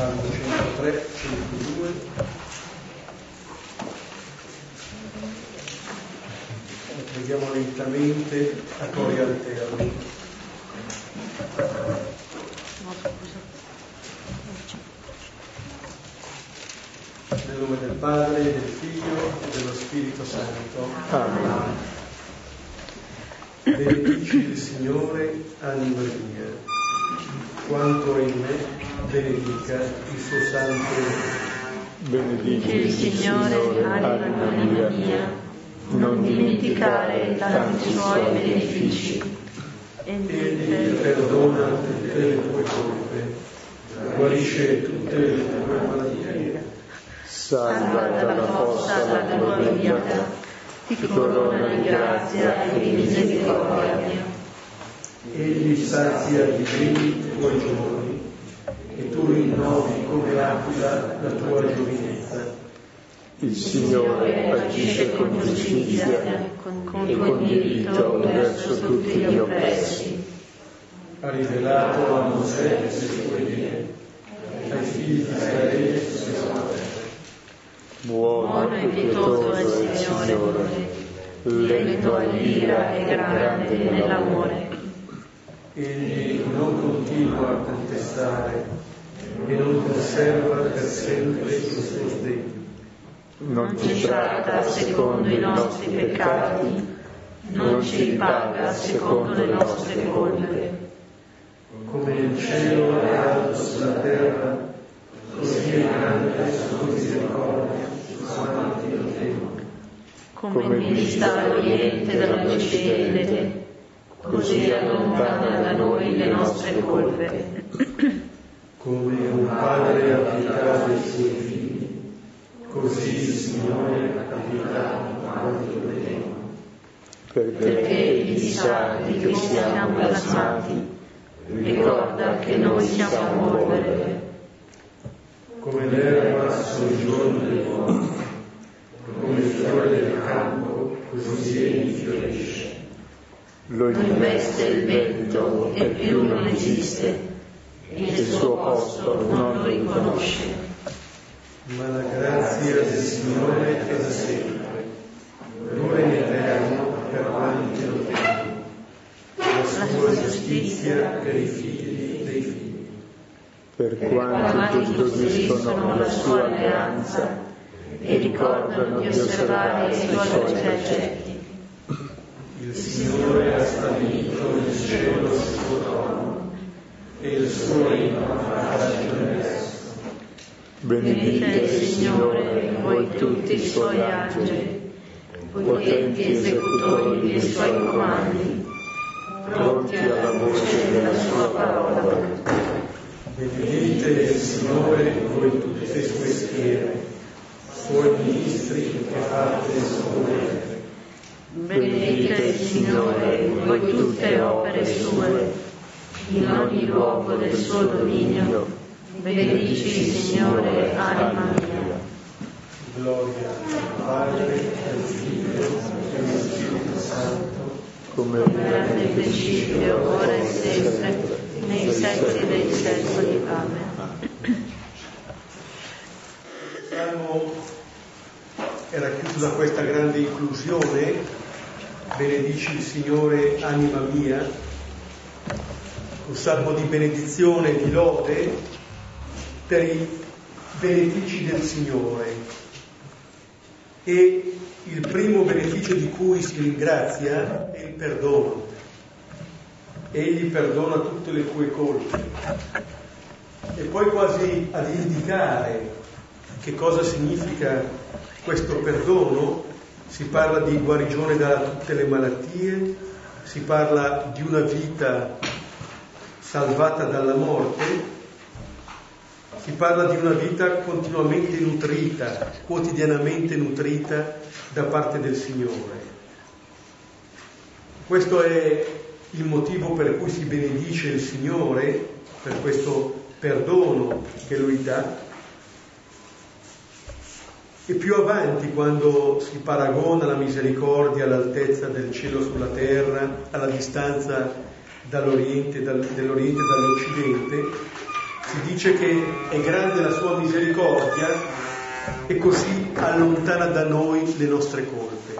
Salmo 103, 102. Preghiamo lentamente a cori alterni. Nel nome del Padre, del Figlio e dello Spirito Santo. Amen. Benedici il Signore, anima mia, quanto è in me benedica il suo santo Benedici il Signore, anima mia, non dimenticare tanti suoi benefici. Egli perdona tutte le tue colpe, guarisce tutte le tue malattie, salva dalla fossa la tua vita, ti corona di grazia e di misericordia. Egli sazia di beni i tuoi giorni, come aquila la tua giovinezza. Il Signore agisce con giustizia e con diritto verso tutti gli oppressi. Ha rivelato a Mosè le sue vie, ai figli di Israele le sue opere. Buono e pietoso è il Signore, lento all'ira e grande nell'amore. Egli non continua a contestare e non conserva per sempre il suo sdegno. Non ci tratta secondo i nostri peccati, non ci ripaga secondo le nostre colpe. Come il cielo è alto sulla terra, così è grande la sua misericordia su quanti lo temono. Come dista l'Oriente dall'Occidente, così allontana da noi le nostre colpe. Come un padre ha pietà dei suoi figli, così il Signore ha pietà di quanti lo temono. Perché gli sa di che siamo plasmati, ricorda che noi siamo polvere. Come l'erba sul giorno dell'uomo, come il fiore del campo, così egli fiorisce. Lo investe il vento e più non esiste, il suo posto non lo riconosce. Ma la grazia del Signore è da sempre, dura in eterno per quanti lo temono. La sua giustizia per i figli dei figli. Per quanti custodiscono la sua alleanza e ricordano di osservare i suoi precetti. Il Signore ha stabilito il cielo sul suo trono e il suo farà l'universo. Benedite il Signore, voi tutti i suoi angeli, potenti esecutori dei suoi comandi, pronti alla voce della sua parola. Benedite il Signore voi tutte le sue schiere, suoi ministri che fate il suo volere. Benedite il Signore, voi tutte opere sue, in ogni luogo del suo dominio. Benedici il Signore, anima mia. Gloria al Padre, al Figlio e allo Spirito Santo, come era nel principio, ora e sempre, nei secoli dei secoli. Amen. Salmo era chiuso da questa grande inclusione, benedici il Signore anima mia, un salmo di benedizione di lode per i benefici del Signore. E il primo beneficio di cui si ringrazia è il perdono. Egli perdona tutte le tue colpe. E poi quasi ad indicare che cosa significa questo perdono, si parla di guarigione da tutte le malattie, si parla di una vita salvata dalla morte, si parla di una vita continuamente nutrita, quotidianamente nutrita da parte del Signore. Questo è il motivo per cui si benedice il Signore, per questo perdono che Lui dà. E più avanti, quando si paragona la misericordia all'altezza del cielo sulla terra, alla distanza dall'Oriente, dal, dell'Oriente e dall'Occidente, Si dice che è grande la sua misericordia e così allontana da noi le nostre colpe.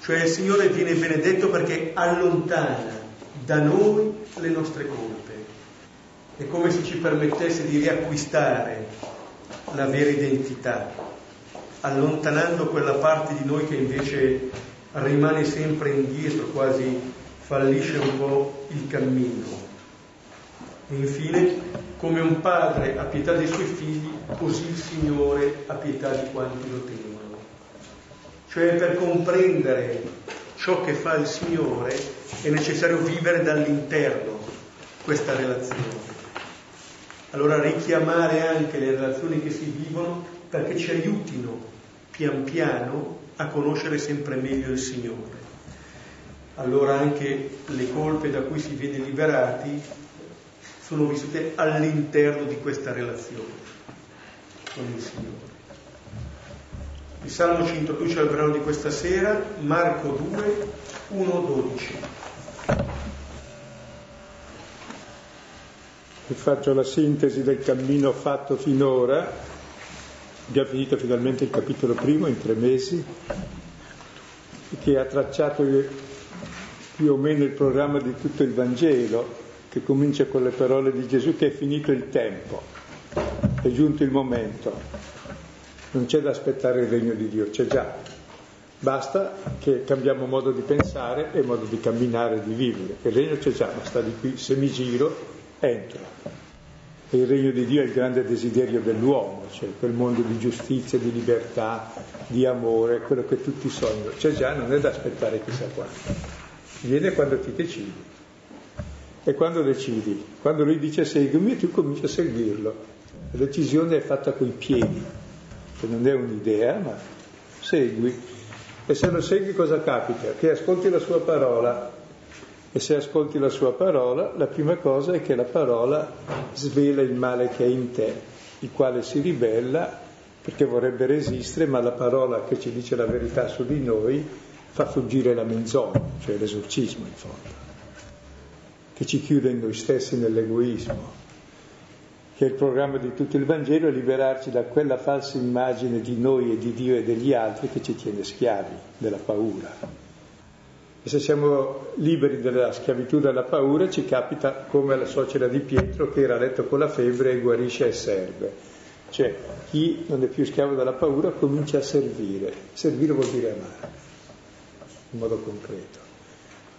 Cioè il Signore viene benedetto perché allontana da noi le nostre colpe. È come se ci permettesse di riacquistare la vera identità, allontanando quella parte di noi che invece rimane sempre indietro, quasi fallisce un po' il cammino. E infine, come un padre ha pietà dei suoi figli, così il Signore ha pietà di quanti lo temono. Cioè per comprendere ciò che fa il Signore è necessario vivere dall'interno questa relazione. Allora richiamare anche le relazioni che si vivono perché ci aiutino pian piano a conoscere sempre meglio il Signore. Allora anche le colpe da cui si viene liberati sono vissute all'interno di questa relazione con il Signore. Il Salmo ci introduce al brano di questa sera, Marco 2, 1, 12. Vi faccio la sintesi del cammino fatto finora. Abbiamo finito finalmente il capitolo primo in tre mesi, che ha tracciato più o meno il programma di tutto il Vangelo, che comincia con le parole di Gesù che è finito il tempo, è giunto il momento, non c'è da aspettare il regno di Dio, c'è già. Basta che cambiamo modo di pensare e modo di camminare di vivere. Il regno c'è già, ma sta di qui, se mi giro, entro. E il regno di Dio è il grande desiderio dell'uomo, cioè quel mondo di giustizia, di libertà, di amore, quello che tutti sognano. C'è già, non è da aspettare chissà quando. Viene quando ti decidi. E quando decidi? Quando lui dice seguimi, tu cominci a seguirlo. La decisione è fatta coi piedi, che non è un'idea, ma segui. E se lo segui cosa capita? Che ascolti la sua parola. E se ascolti la sua parola, la prima cosa è che la parola svela il male che è in te, il quale si ribella perché vorrebbe resistere, ma la parola che ci dice la verità su di noi fa fuggire la menzogna, cioè l'esorcismo in fondo che ci chiude in noi stessi nell'egoismo, che il programma di tutto il Vangelo è liberarci da quella falsa immagine di noi e di Dio e degli altri che ci tiene schiavi della paura. E se siamo liberi dalla schiavitù della paura ci capita come alla suocera di Pietro che era letto con la febbre e guarisce e serve. Cioè chi non è più schiavo della paura comincia a servire. Servire vuol dire amare, in modo concreto.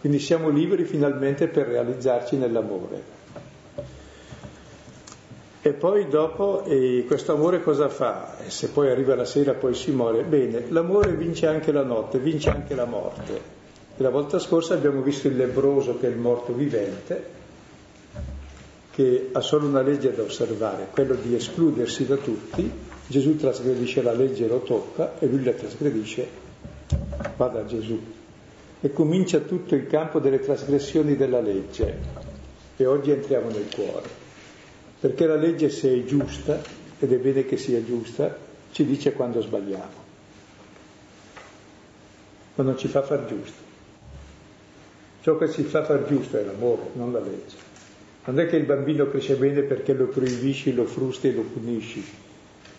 Quindi siamo liberi finalmente per realizzarci nell'amore. E poi dopo eh, questo amore cosa fa? E se poi arriva la sera poi si muore. Bene, l'amore vince anche la notte, vince anche la morte. E la volta scorsa abbiamo visto il lebroso che è il morto vivente, che ha solo una legge da osservare, quello di escludersi da tutti. Gesù trasgredisce la legge e lo tocca e lui la trasgredisce, va da Gesù e comincia tutto il campo delle trasgressioni della legge. E oggi entriamo nel cuore, perché la legge se è giusta, ed è bene che sia giusta, ci dice quando sbagliamo, ma non ci fa far giusto. Ciò che ci fa far giusto è l'amore, non la legge. Non è che il bambino cresce bene perché lo proibisci, lo frusti e lo punisci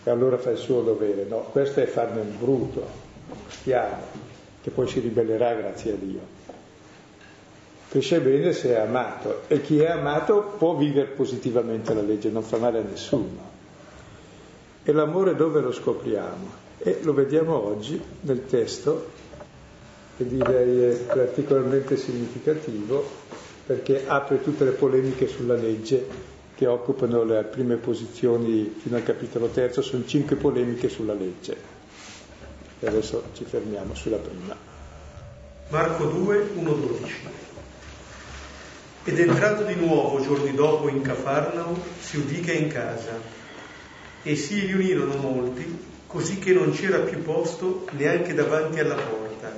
e allora fa il suo dovere. No, questo è farne un bruto, un schiavo, che poi si ribellerà grazie a Dio. Cresce bene se è amato e chi è amato può vivere positivamente la legge, non fa male a nessuno. E l'amore dove lo scopriamo? E lo vediamo oggi nel testo, che direi è particolarmente significativo, perché apre tutte le polemiche sulla legge che occupano le prime posizioni fino al capitolo terzo, sono cinque polemiche sulla legge. E adesso ci fermiamo sulla prima. Marco 2, 1, 12. Ed entrato di nuovo giorni dopo in Cafarnao, si udì che in casa, e si riunirono molti, così che non c'era più posto neanche davanti alla porta,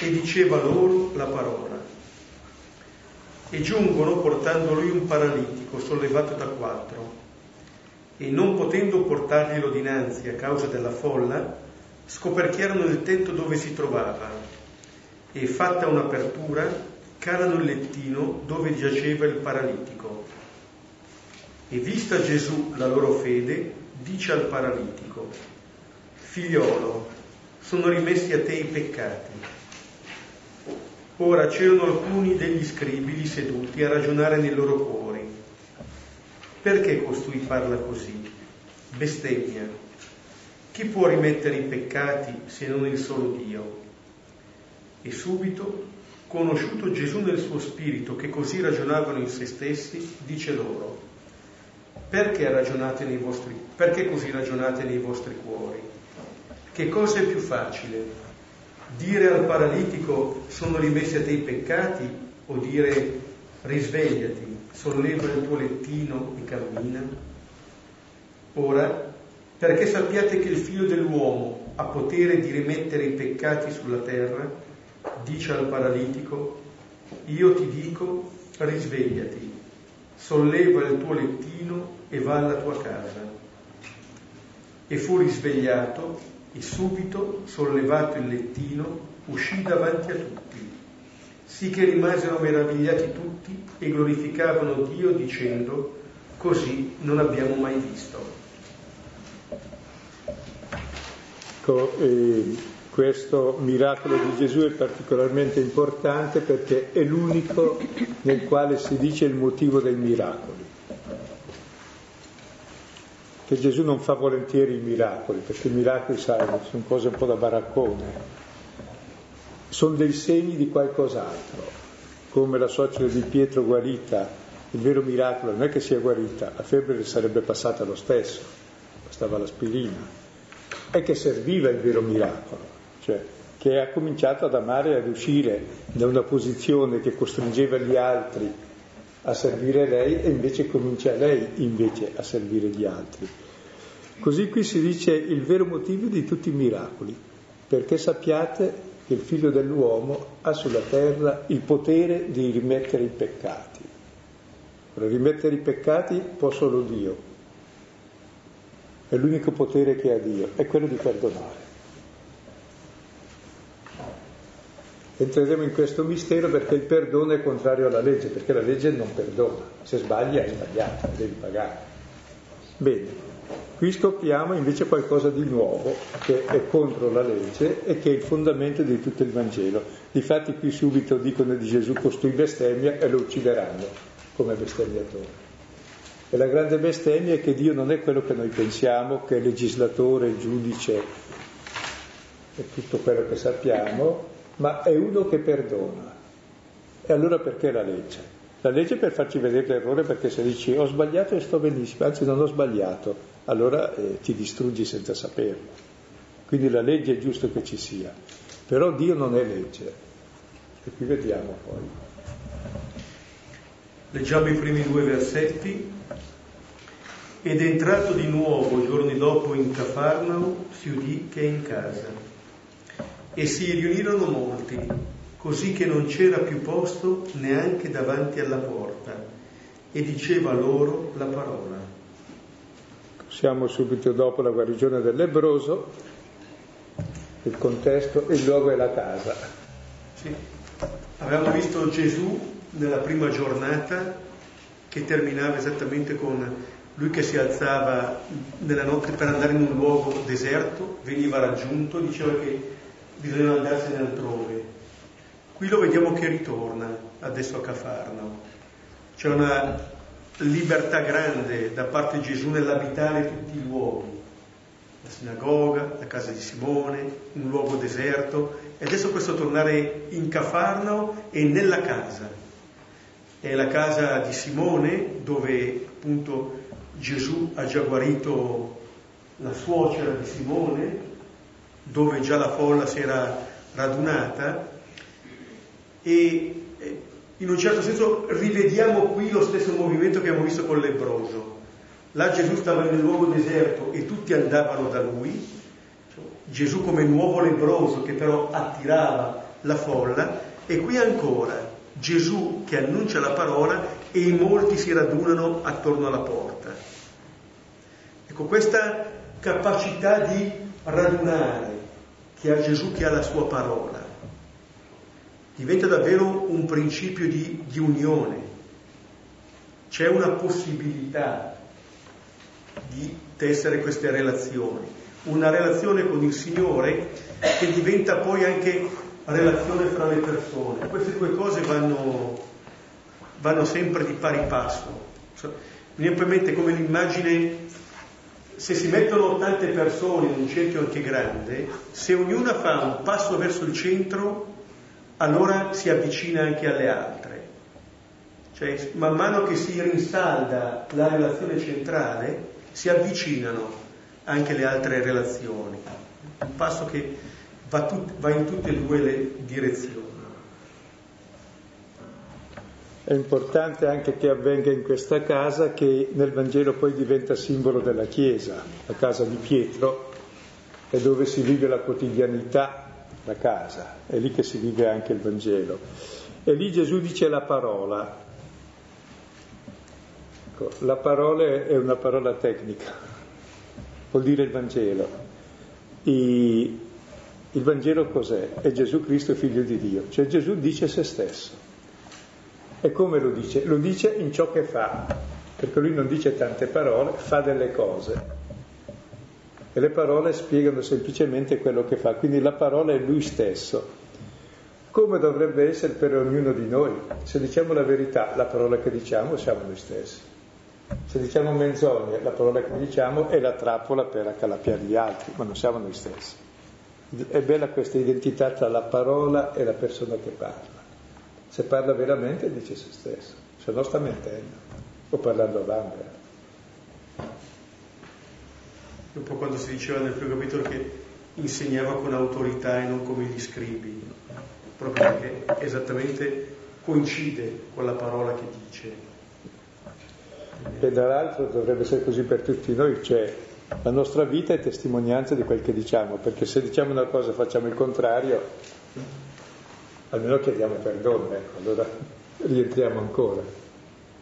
e diceva loro la parola. E giungono portando lui un paralitico sollevato da quattro, e non potendo portarglielo dinanzi a causa della folla, scoperchiarono il tetto dove si trovava e, fatta un'apertura, calano il lettino dove giaceva il paralitico. E vista Gesù la loro fede, dice al paralitico, figliolo, sono rimessi a te i peccati. Ora c'erano alcuni degli scribi seduti a ragionare nei loro cuori. Perché costui parla così? Bestemmia. Chi può rimettere i peccati se non il solo Dio? E subito, conosciuto Gesù nel suo spirito, che così ragionavano in se stessi, dice loro, perché ragionate nei vostri, perché così ragionate nei vostri cuori? Che cosa è più facile? Dire al paralitico sono rimessi a te i peccati o dire risvegliati, solleva il tuo lettino e cammina? Ora, perché sappiate che il figlio dell'uomo ha potere di rimettere i peccati sulla terra, dice al paralitico, io ti dico risvegliati, solleva il tuo lettino e va alla tua casa. E fu risvegliato e subito, sollevato il lettino, uscì davanti a tutti, sì che rimasero meravigliati tutti e glorificavano Dio dicendo, così non abbiamo mai visto. Ecco, eh, questo miracolo di Gesù è particolarmente importante perché è l'unico nel quale si dice il motivo dei miracoli che Gesù non fa volentieri i miracoli, perché i miracoli, sai, sono cose un po' da baraccone, sono dei segni di qualcos'altro, come la suocera di Pietro guarita, il vero miracolo non è che sia guarita, la febbre sarebbe passata lo stesso, bastava l'aspirina, è che serviva il vero miracolo, cioè che ha cominciato ad amare e ad uscire da una posizione che costringeva gli altri a servire lei e invece comincia lei invece a servire gli altri. Così qui si dice il vero motivo di tutti i miracoli, perché sappiate che il figlio dell'uomo ha sulla terra il potere di rimettere i peccati. Per rimettere i peccati può solo Dio. È l'unico potere che ha Dio, è quello di perdonare. Entreremo in questo mistero perché il perdono è contrario alla legge, perché la legge non perdona, se sbagli hai sbagliato, devi pagare. Bene, qui scopriamo invece qualcosa di nuovo che è contro la legge e che è il fondamento di tutto il Vangelo. Difatti qui subito dicono di Gesù costui bestemmia e lo uccideranno come bestemmiatore. E la grande bestemmia è che Dio non è quello che noi pensiamo, che è legislatore, giudice e tutto quello che sappiamo, ma è uno che perdona. E allora perché la legge? La legge è per farci vedere l'errore perché se dici ho sbagliato e sto benissimo, anzi non ho sbagliato, allora eh, ti distruggi senza saperlo. Quindi la legge è giusto che ci sia, però Dio non è legge. E qui vediamo poi. Leggiamo i primi due versetti. Ed entrato di nuovo giorni dopo in Cafarnao, si udì che è in casa e si riunirono molti, così che non c'era più posto neanche davanti alla porta, e diceva loro la parola. Siamo subito dopo la guarigione del lebroso, il contesto, il luogo è la casa. Sì. Avevamo visto Gesù nella prima giornata che terminava esattamente con lui che si alzava nella notte per andare in un luogo deserto, veniva raggiunto, diceva che bisognava andarsene altrove. Qui lo vediamo che ritorna adesso a Cafarno. C'è una libertà grande da parte di Gesù nell'abitare tutti i luoghi. La sinagoga, la casa di Simone, un luogo deserto. E adesso questo tornare in Cafarno e nella casa. È la casa di Simone dove appunto Gesù ha già guarito la suocera di Simone, dove già la folla si era radunata e in un certo senso rivediamo qui lo stesso movimento che abbiamo visto con l'ebroso. Là Gesù stava nel luogo deserto e tutti andavano da lui, Gesù come nuovo lebroso che però attirava la folla e qui ancora Gesù che annuncia la parola e in molti si radunano attorno alla porta. Ecco, questa capacità di radunare, che ha Gesù, che ha la sua parola. Diventa davvero un principio di, di unione. c'è una possibilità di tessere queste relazioni, una relazione con il Signore che diventa poi anche relazione fra le persone. Queste due cose vanno, vanno sempre di pari passo. Mi viene in mente come l'immagine, se si mettono tante persone in un cerchio anche grande, se ognuna fa un passo verso il centro, allora si avvicina anche alle altre. Cioè, man mano che si rinsalda la relazione centrale, si avvicinano anche le altre relazioni. Un passo che va, tut- va in tutte e due le direzioni. È importante anche che avvenga in questa casa che nel Vangelo poi diventa simbolo della Chiesa, la casa di Pietro, è dove si vive la quotidianità, la casa, è lì che si vive anche il Vangelo. E lì Gesù dice la parola. Ecco, la parola è una parola tecnica, vuol dire il Vangelo. I, il Vangelo cos'è? È Gesù Cristo, figlio di Dio, cioè Gesù dice se stesso. E come lo dice? Lo dice in ciò che fa, perché lui non dice tante parole, fa delle cose. E le parole spiegano semplicemente quello che fa, quindi la parola è lui stesso. Come dovrebbe essere per ognuno di noi? Se diciamo la verità, la parola che diciamo siamo noi stessi. Se diciamo menzogne, la parola che diciamo è la trappola per accalappiare gli altri, ma non siamo noi stessi. È bella questa identità tra la parola e la persona che parla. Se parla veramente dice se stesso, se no sta mentendo o parlando a vanvera. Un po' quando si diceva nel primo capitolo che insegnava con autorità e non come gli scribi, proprio perché esattamente coincide con la parola che dice. E dall'altro dovrebbe essere così per tutti noi, cioè la nostra vita è testimonianza di quel che diciamo, perché se diciamo una cosa e facciamo il contrario, almeno chiediamo perdono, ecco, allora rientriamo ancora.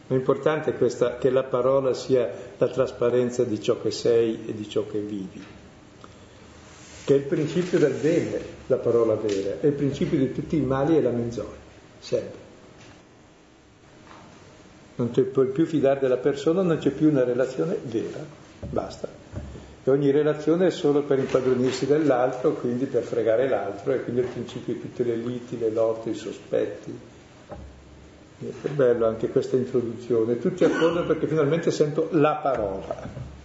L'importante è questa, che la parola sia la trasparenza di ciò che sei e di ciò che vivi, che è il principio del bene, la parola vera, è il principio di tutti i mali e la menzogna, sempre. Non ti puoi più fidare della persona, non c'è più una relazione vera, basta. E ogni relazione è solo per impadronirsi dell'altro, quindi per fregare l'altro, e quindi il principio tutte le liti, le lotte, i sospetti. È bello anche questa introduzione, tutti accordono perché finalmente sento la parola.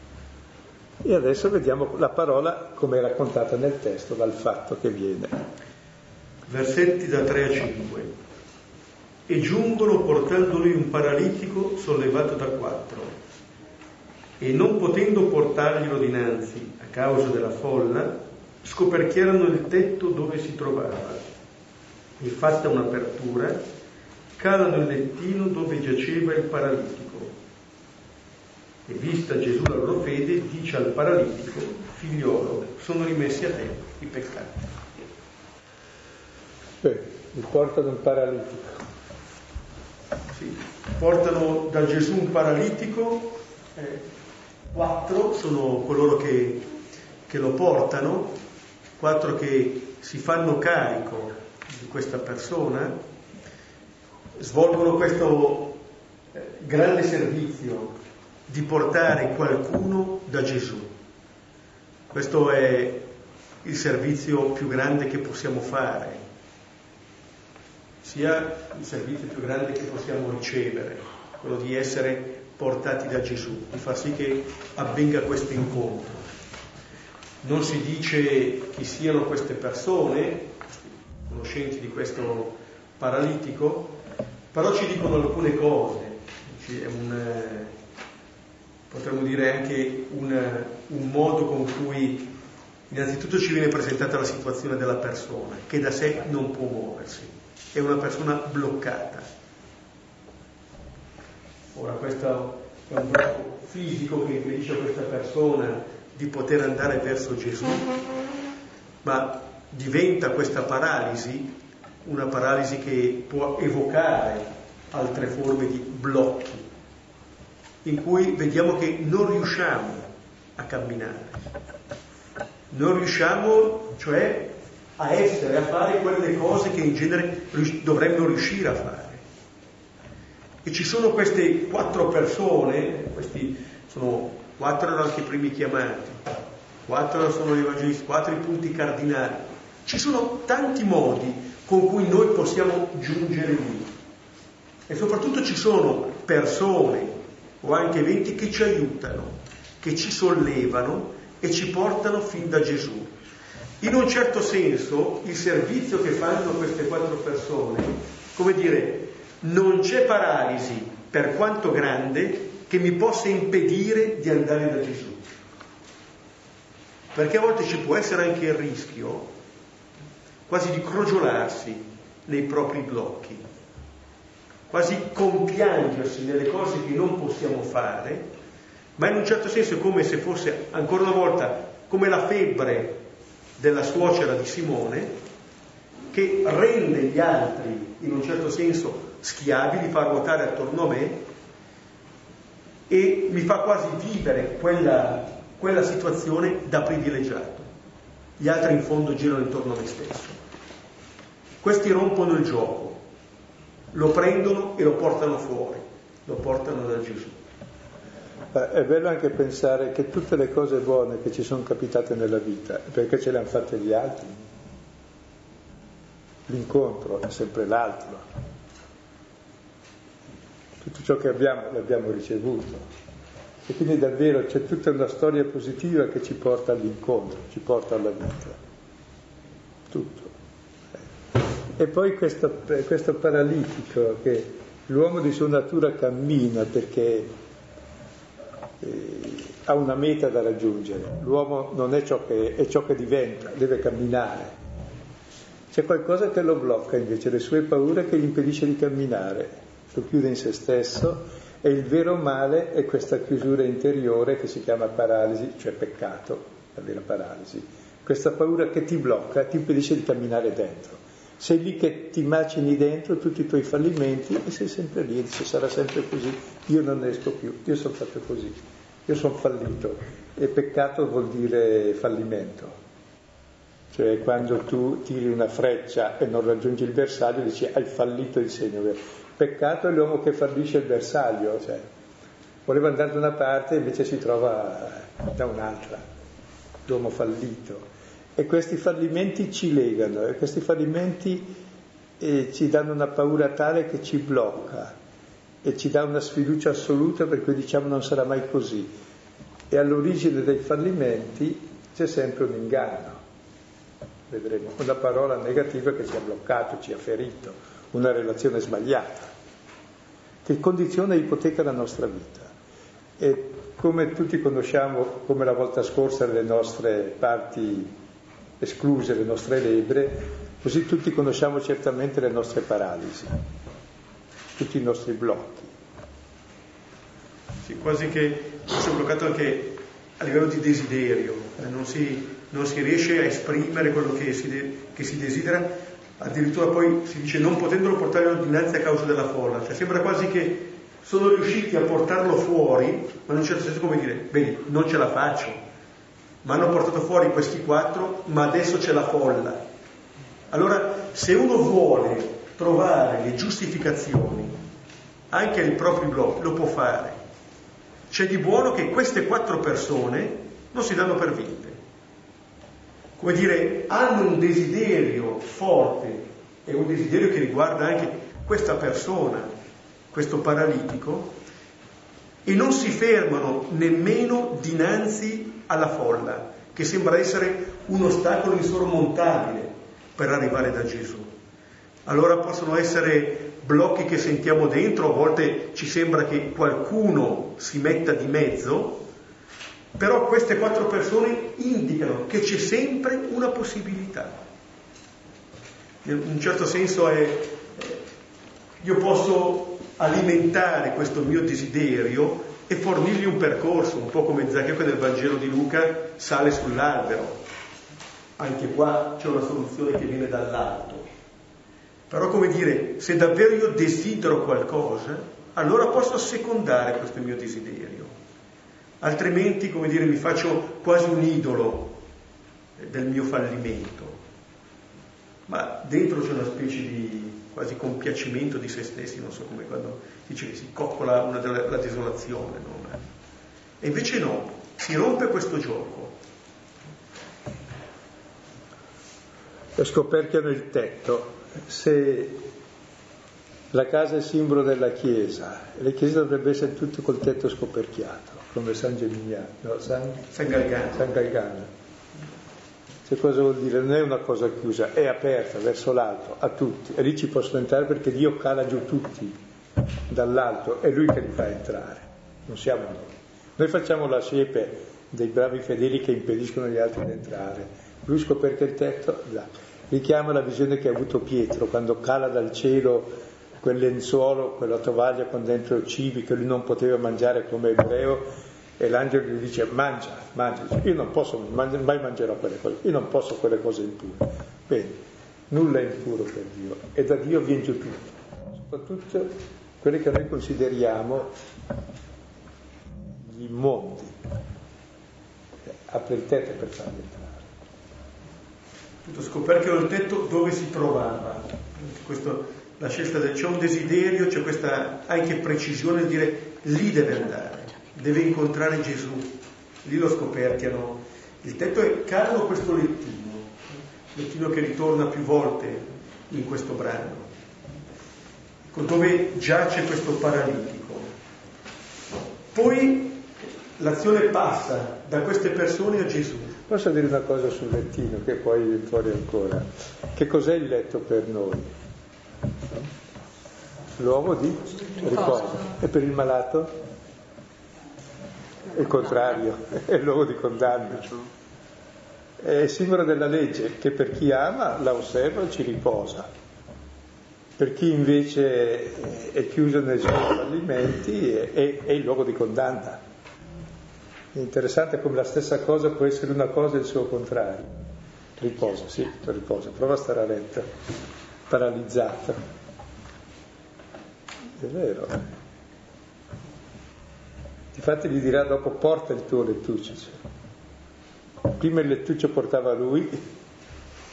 E adesso vediamo la parola come è raccontata nel testo, dal fatto che viene. Versetti da 3 a 5. E giungono portando lui un paralitico sollevato da quattro e non potendo portarglielo dinanzi a causa della folla, scoperchiarono il tetto dove si trovava e fatta un'apertura, calano il lettino dove giaceva il paralitico. E vista Gesù la loro fede, dice al paralitico, figliolo, sono rimessi a te i peccati. Beh, mi portano un paralitico. Sì, portano da Gesù un paralitico, eh, quattro sono coloro che, che lo portano, quattro che si fanno carico di questa persona, svolgono questo eh, grande servizio di portare qualcuno da Gesù. Questo è il servizio più grande che possiamo fare, sia il servizio più grande che possiamo ricevere, quello di essere portati da Gesù, di far sì che avvenga questo incontro. Non si dice chi siano queste persone, conoscenti di questo paralitico, però ci dicono alcune cose, un, potremmo dire anche un, un modo con cui innanzitutto ci viene presentata la situazione della persona, che da sé non può muoversi, è una persona bloccata Ora questo è un blocco fisico che impedisce a questa persona di poter andare verso Gesù, ma diventa questa paralisi una paralisi che può evocare altre forme di blocchi, in cui vediamo che non riusciamo a camminare, non riusciamo cioè a essere, a fare quelle cose che in genere dovremmo riuscire a fare E ci sono queste quattro persone, questi sono quattro erano anche i primi chiamati, quattro sono gli evangelisti, quattro i punti cardinali. Ci sono tanti modi con cui noi possiamo giungere lì. E soprattutto ci sono persone o anche eventi che ci aiutano, che ci sollevano e ci portano fin da Gesù. In un certo senso il servizio che fanno queste quattro persone, come dire, non c'è paralisi per quanto grande che mi possa impedire di andare da Gesù. Perché a volte ci può essere anche il rischio quasi di crogiolarsi nei propri blocchi, quasi compiangersi nelle cose che non possiamo fare, ma in un certo senso è come se fosse ancora una volta come la febbre della suocera di Simone che rende gli altri in un certo senso schiavi, li fa ruotare attorno a me e mi fa quasi vivere quella, quella situazione da privilegiato. Gli altri in fondo girano intorno a me stesso. Questi rompono il gioco, lo prendono e lo portano fuori, lo portano da Gesù. È bello anche pensare che tutte le cose buone che ci sono capitate nella vita, perché ce le hanno fatte gli altri. L'incontro è sempre l'altro. Tutto ciò che abbiamo l'abbiamo ricevuto. E quindi davvero c'è tutta una storia positiva che ci porta all'incontro, ci porta alla vita. Tutto. E poi questo, questo paralitico che l'uomo di sua natura cammina perché eh, ha una meta da raggiungere. L'uomo non è ciò che, è ciò che diventa, deve camminare. C'è qualcosa che lo blocca invece, le sue paure che gli impedisce di camminare, lo chiude in se stesso e il vero male è questa chiusura interiore che si chiama paralisi, cioè peccato, la vera paralisi. Questa paura che ti blocca, ti impedisce di camminare dentro. Sei lì che ti macini dentro tutti i tuoi fallimenti e sei sempre lì e dici sarà sempre così, io non ne esco più, io sono fatto così, io sono fallito e peccato vuol dire fallimento, cioè quando tu tiri una freccia e non raggiungi il bersaglio dici hai fallito il segno, peccato è l'uomo che fallisce il bersaglio, cioè voleva andare da una parte e invece si trova da un'altra, l'uomo fallito. E questi fallimenti ci legano, e questi fallimenti eh, ci danno una paura tale che ci blocca e ci dà una sfiducia assoluta per cui diciamo non sarà mai così. E all'origine dei fallimenti c'è sempre un inganno, vedremo, una parola negativa che ci ha bloccato, ci ha ferito, una relazione sbagliata, che condiziona e ipoteca la nostra vita. E come tutti conosciamo, come la volta scorsa, le nostre parti escluse le nostre lebre, così tutti conosciamo certamente le nostre paralisi, tutti i nostri blocchi. Sì, quasi che è bloccato anche a livello di desiderio, non, si, non, si, riesce a esprimere quello che si, de, che si, desidera, addirittura poi si dice non potendolo portare dinanzi a causa della folla, cioè sembra quasi che sono riusciti a portarlo fuori, ma in un certo senso come dire, bene, non ce la faccio, ma hanno portato fuori questi quattro, ma adesso c'è la folla. Allora, se uno vuole trovare le giustificazioni anche ai propri blocchi, lo può fare. C'è di buono che queste quattro persone non si danno per vinte. Come dire, hanno un desiderio forte e un desiderio che riguarda anche questa persona, questo paralitico, e non si fermano nemmeno dinanzi alla folla, che sembra essere un ostacolo insormontabile per arrivare da Gesù. Allora possono essere blocchi che sentiamo dentro, a volte ci sembra che qualcuno si metta di mezzo, però queste quattro persone indicano che c'è sempre una possibilità. In un certo senso è, io posso alimentare questo mio desiderio e fornirgli un percorso, un po' come Zaccheo che nel Vangelo di Luca sale sull'albero. Anche qua c'è una soluzione che viene dall'alto. Però come dire, se davvero io desidero qualcosa, allora posso assecondare questo mio desiderio. Altrimenti, come dire, mi faccio quasi un idolo del mio fallimento. Ma dentro c'è una specie di quasi compiacimento di se stessi, non so come quando dice che si coccola una la desolazione. No? E invece no, si rompe questo gioco. Scoperchiano il tetto. Se la casa è simbolo della Chiesa, le chiese dovrebbero essere tutte col tetto scoperchiato, come San Gemignano, no? San, San Galgano. San Galgano. Che cosa vuol dire? Non è una cosa chiusa, è aperta verso l'alto, a tutti. E lì ci possono entrare perché Dio cala giù tutti dall'alto, è Lui che li fa entrare, non siamo noi. Noi facciamo la siepe dei bravi fedeli che impediscono agli altri di entrare. Lui scoperchia il tetto, là. richiama la visione che ha avuto Pietro quando cala dal cielo quel lenzuolo, quella tovaglia con dentro cibi che lui non poteva mangiare come ebreo e l'angelo gli dice mangia, mangia, io non posso, mai mangerò quelle cose, io non posso quelle cose impure. Bene, nulla è impuro per Dio e da Dio viene giù tutto, soprattutto quelli che noi consideriamo gli immondi. Apre il tetto per farli entrare. Scoperchio del tetto dove si trovava. Questo, la scelta del c'è un desiderio, c'è questa anche precisione di dire lì deve andare deve incontrare Gesù. Lì lo scoperchiano. Il tetto è caro questo lettino, lettino che ritorna più volte in questo brano, dove giace questo paralitico. Poi l'azione passa da queste persone a Gesù. Posso dire una cosa sul lettino che poi viene fuori ancora? Che cos'è il letto per noi? L'uomo di riposo. E per il malato? Il contrario, è il luogo di condanna. È simbolo della legge che per chi ama la osserva e ci riposa, per chi invece è chiuso nei suoi fallimenti è, è il luogo di condanna. È interessante come la stessa cosa può essere una cosa e il suo contrario. Riposa, sì, riposa, prova a stare a letto, paralizzata. È vero. Infatti gli dirà dopo porta il tuo lettuccio. Prima il lettuccio portava lui,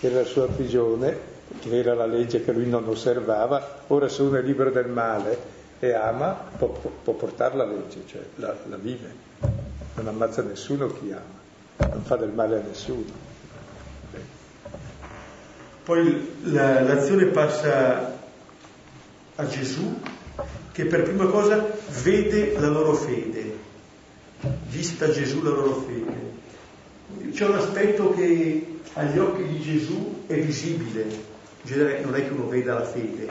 che era la sua prigione, che era la legge che lui non osservava, ora se uno è libero del male e ama, può, può portare la legge, cioè la, la vive. Non ammazza nessuno chi ama, non fa del male a nessuno. Poi la, l'azione passa a Gesù che per prima cosa vede la loro fede, vista Gesù la loro fede. C'è un aspetto che agli occhi di Gesù è visibile, in genere non è che uno veda la fede,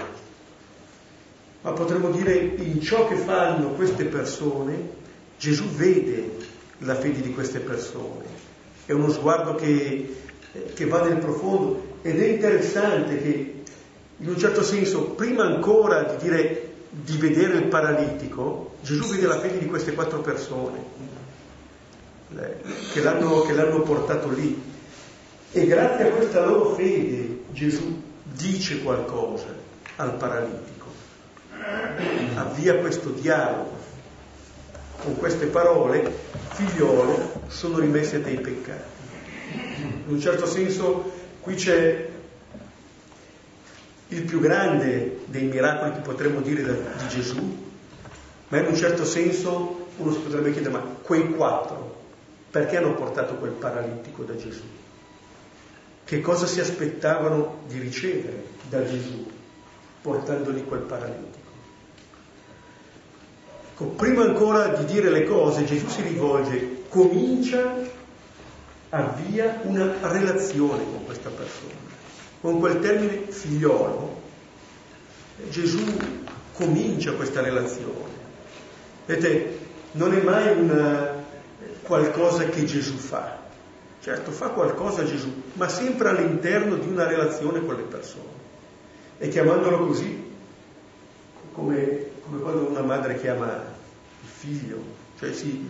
ma potremmo dire in ciò che fanno queste persone, Gesù vede la fede di queste persone. È uno sguardo che, che va nel profondo ed è interessante che in un certo senso, prima ancora di dire di vedere il paralitico, Gesù vede la fede di queste quattro persone che l'hanno, che l'hanno portato lì. E grazie a questa loro fede Gesù dice qualcosa al paralitico, avvia questo dialogo. Con queste parole, figliolo, sono rimessi a dei peccati. In un certo senso qui c'è il più grande dei miracoli che potremmo dire di Gesù, ma in un certo senso uno si potrebbe chiedere, ma quei quattro, perché hanno portato quel paralitico da Gesù? Che cosa si aspettavano di ricevere da Gesù portandogli quel paralitico? Ecco, prima ancora di dire le cose, Gesù si rivolge, comincia, avvia una relazione con questa persona con quel termine figliolo, Gesù comincia questa relazione. Vedete, non è mai una, qualcosa che Gesù fa. Certo, fa qualcosa Gesù, ma sempre all'interno di una relazione con le persone. E chiamandolo così, come, come quando una madre chiama il figlio, cioè si,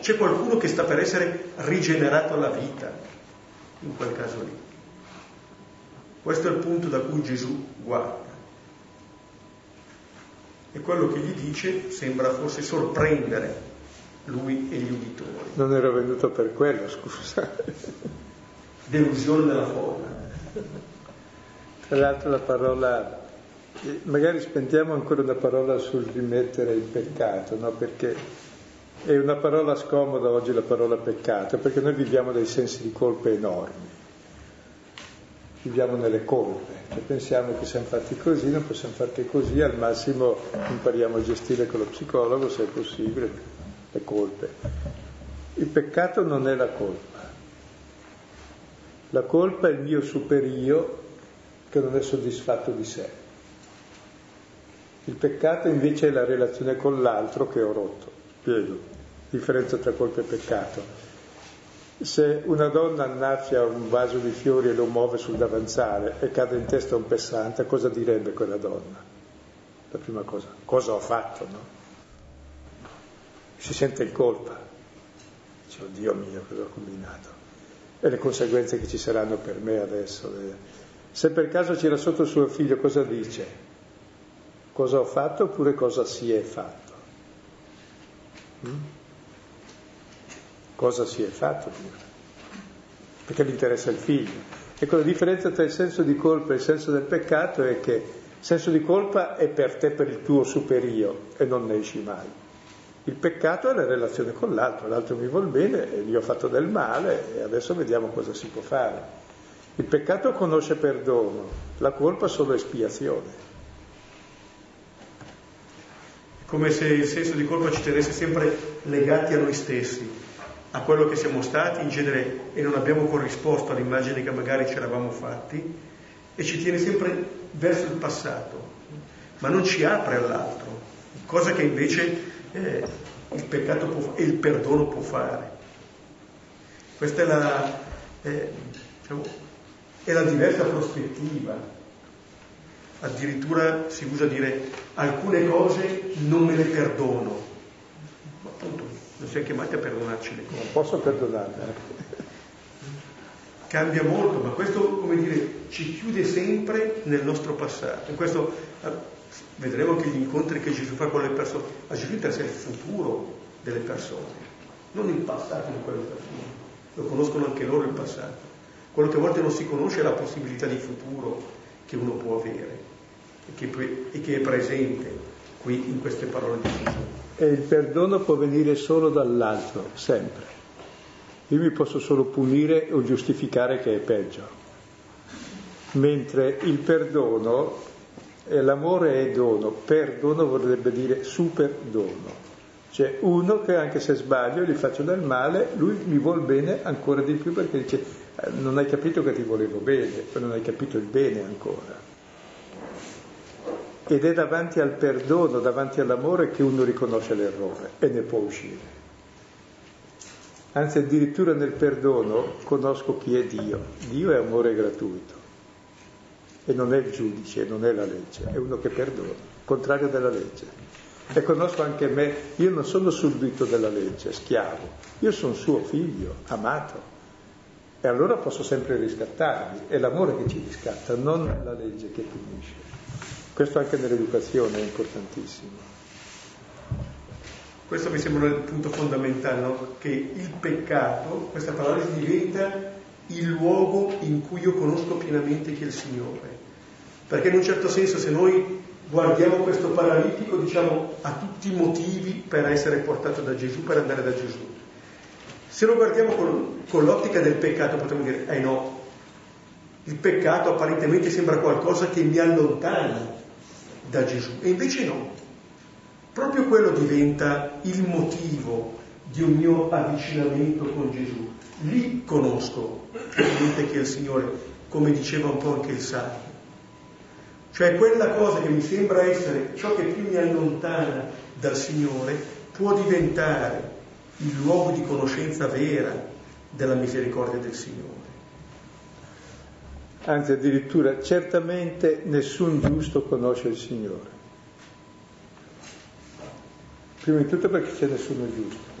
c'è qualcuno che sta per essere rigenerato alla vita, in quel caso lì. Questo è il punto da cui Gesù guarda. E quello che gli dice sembra forse sorprendere lui e gli uditori. Non ero venuto per quello, scusa. Delusione della forma. Tra l'altro la parola magari spendiamo ancora una parola sul rimettere il peccato, no? perché è una parola scomoda oggi la parola peccato, perché noi viviamo dei sensi di colpa enormi, viviamo nelle colpe, cioè pensiamo che siamo fatti così, non possiamo farti così, al massimo impariamo a gestire con lo psicologo, se è possibile, le colpe. Il peccato non è la colpa, la colpa è il mio superio che non è soddisfatto di sé. Il peccato invece è la relazione con l'altro che ho rotto. Spiego. Differenza tra colpa e peccato. Se una donna annaffia un vaso di fiori e lo muove sul davanzale e cade in testa un pessante, cosa direbbe quella donna? La prima cosa, cosa ho fatto, no? Si sente in colpa. Dice, oddio mio, cosa ho combinato? E le conseguenze che ci saranno per me adesso. Se per caso c'era sotto suo figlio, cosa dice? Cosa ho fatto oppure cosa si è fatto? Mm? Cosa si è fatto? Perché gli interessa il figlio. Ecco, la differenza tra il senso di colpa e il senso del peccato è che il senso di colpa è per te, per il tuo superio, e non ne esci mai. Il peccato è la relazione con l'altro, l'altro mi vuol bene gli ho fatto del male e adesso vediamo cosa si può fare. Il peccato conosce perdono, la colpa solo espiazione. Come se il senso di colpa ci tenesse sempre legati a noi stessi, a quello che siamo stati in genere e non abbiamo corrisposto all'immagine che magari ci eravamo fatti e ci tiene sempre verso il passato, ma non ci apre all'altro, cosa che invece eh, il peccato può, e il perdono può fare. Questa è la, eh, diciamo, è la diversa prospettiva. Addirittura si usa dire alcune cose non me le perdono. Non siamo chiamati a perdonarci le cose. Non posso perdonarle. Cambia molto, ma questo, come dire, ci chiude sempre nel nostro passato. In questo eh, vedremo che gli incontri che Gesù fa con le persone, a Gesù interessa il futuro delle persone, non il passato di quelle persone. Lo conoscono anche loro il passato. Quello che a volte non si conosce è la possibilità di futuro che uno può avere e che, e che è presente qui in queste parole di Gesù. E il perdono può venire solo dall'altro, sempre. Io mi posso solo punire o giustificare che è peggio. Mentre il perdono, l'amore è dono, perdono vorrebbe dire superdono. Cioè uno che anche se sbaglio gli faccio del male, lui mi vuol bene ancora di più perché dice eh, non hai capito che ti volevo bene, non hai capito il bene ancora. Ed è davanti al perdono, davanti all'amore che uno riconosce l'errore e ne può uscire. Anzi, addirittura nel perdono conosco chi è Dio. Dio è amore gratuito e non è il giudice, non è la legge, è uno che perdona, contrario della legge. E conosco anche me, io non sono suddito della legge, schiavo, io sono suo figlio, amato e allora posso sempre riscattarli, è l'amore che ci riscatta, non la legge che punisce. Questo anche nell'educazione è importantissimo. Questo mi sembra il punto fondamentale, no? che il peccato, questa parola diventa il luogo in cui io conosco pienamente chi è il Signore. Perché in un certo senso se noi guardiamo questo paralitico diciamo ha tutti i motivi per essere portato da Gesù, per andare da Gesù. Se lo guardiamo con, con l'ottica del peccato potremmo dire, eh no, il peccato apparentemente sembra qualcosa che mi allontana da Gesù, e invece no. Proprio quello diventa il motivo di un mio avvicinamento con Gesù. Lì conosco veramente che è il Signore, come diceva un po' anche il Salmo. Cioè quella cosa che mi sembra essere ciò che più mi allontana dal Signore può diventare il luogo di conoscenza vera della misericordia del Signore. Anzi, addirittura, certamente nessun giusto conosce il Signore. Prima di tutto perché c'è nessuno giusto.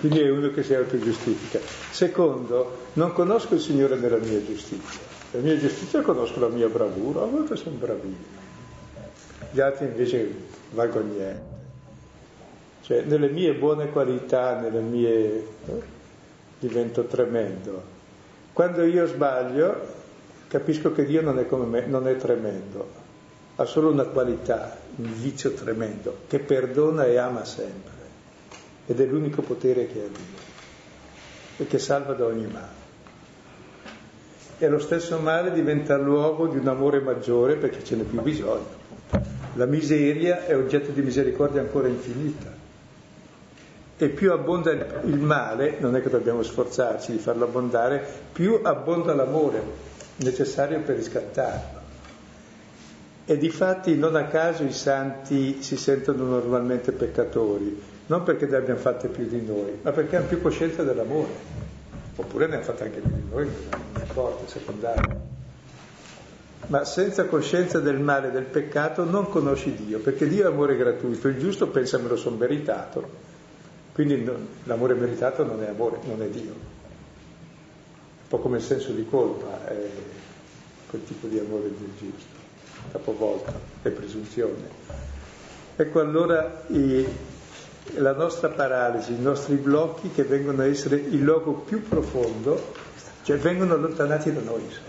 Quindi è uno che si autogiustifica. Secondo, non conosco il Signore nella mia giustizia. La mia giustizia conosco la mia bravura, a volte sono bravino. Gli altri invece valgono niente. Cioè, nelle mie buone qualità, nelle mie... Eh, divento tremendo. Quando io sbaglio, capisco che Dio non è come me, non è tremendo, ha solo una qualità, un vizio tremendo, che perdona e ama sempre. Ed è l'unico potere che ha Dio e che salva da ogni male. E lo stesso male diventa luogo di un amore maggiore perché ce n'è più bisogno. La miseria è oggetto di misericordia ancora infinita. E più abbonda il male, non è che dobbiamo sforzarci di farlo abbondare, più abbonda l'amore necessario per riscattarlo. E di fatti non a caso i santi si sentono normalmente peccatori, non perché ne abbiano fatte più di noi, ma perché hanno più coscienza dell'amore. Oppure ne hanno fatte anche più di noi, non importa, secondario. Ma senza coscienza del male e del peccato non conosci Dio, perché Dio è amore gratuito, il giusto pensa me lo sono meritato, quindi l'amore meritato non è amore, non è Dio. Un po' come il senso di colpa, è quel tipo di amore del giusto capovolta e presunzione. Ecco allora i, la nostra paralisi, i nostri blocchi che vengono a essere il luogo più profondo, cioè vengono allontanati da noi, insomma,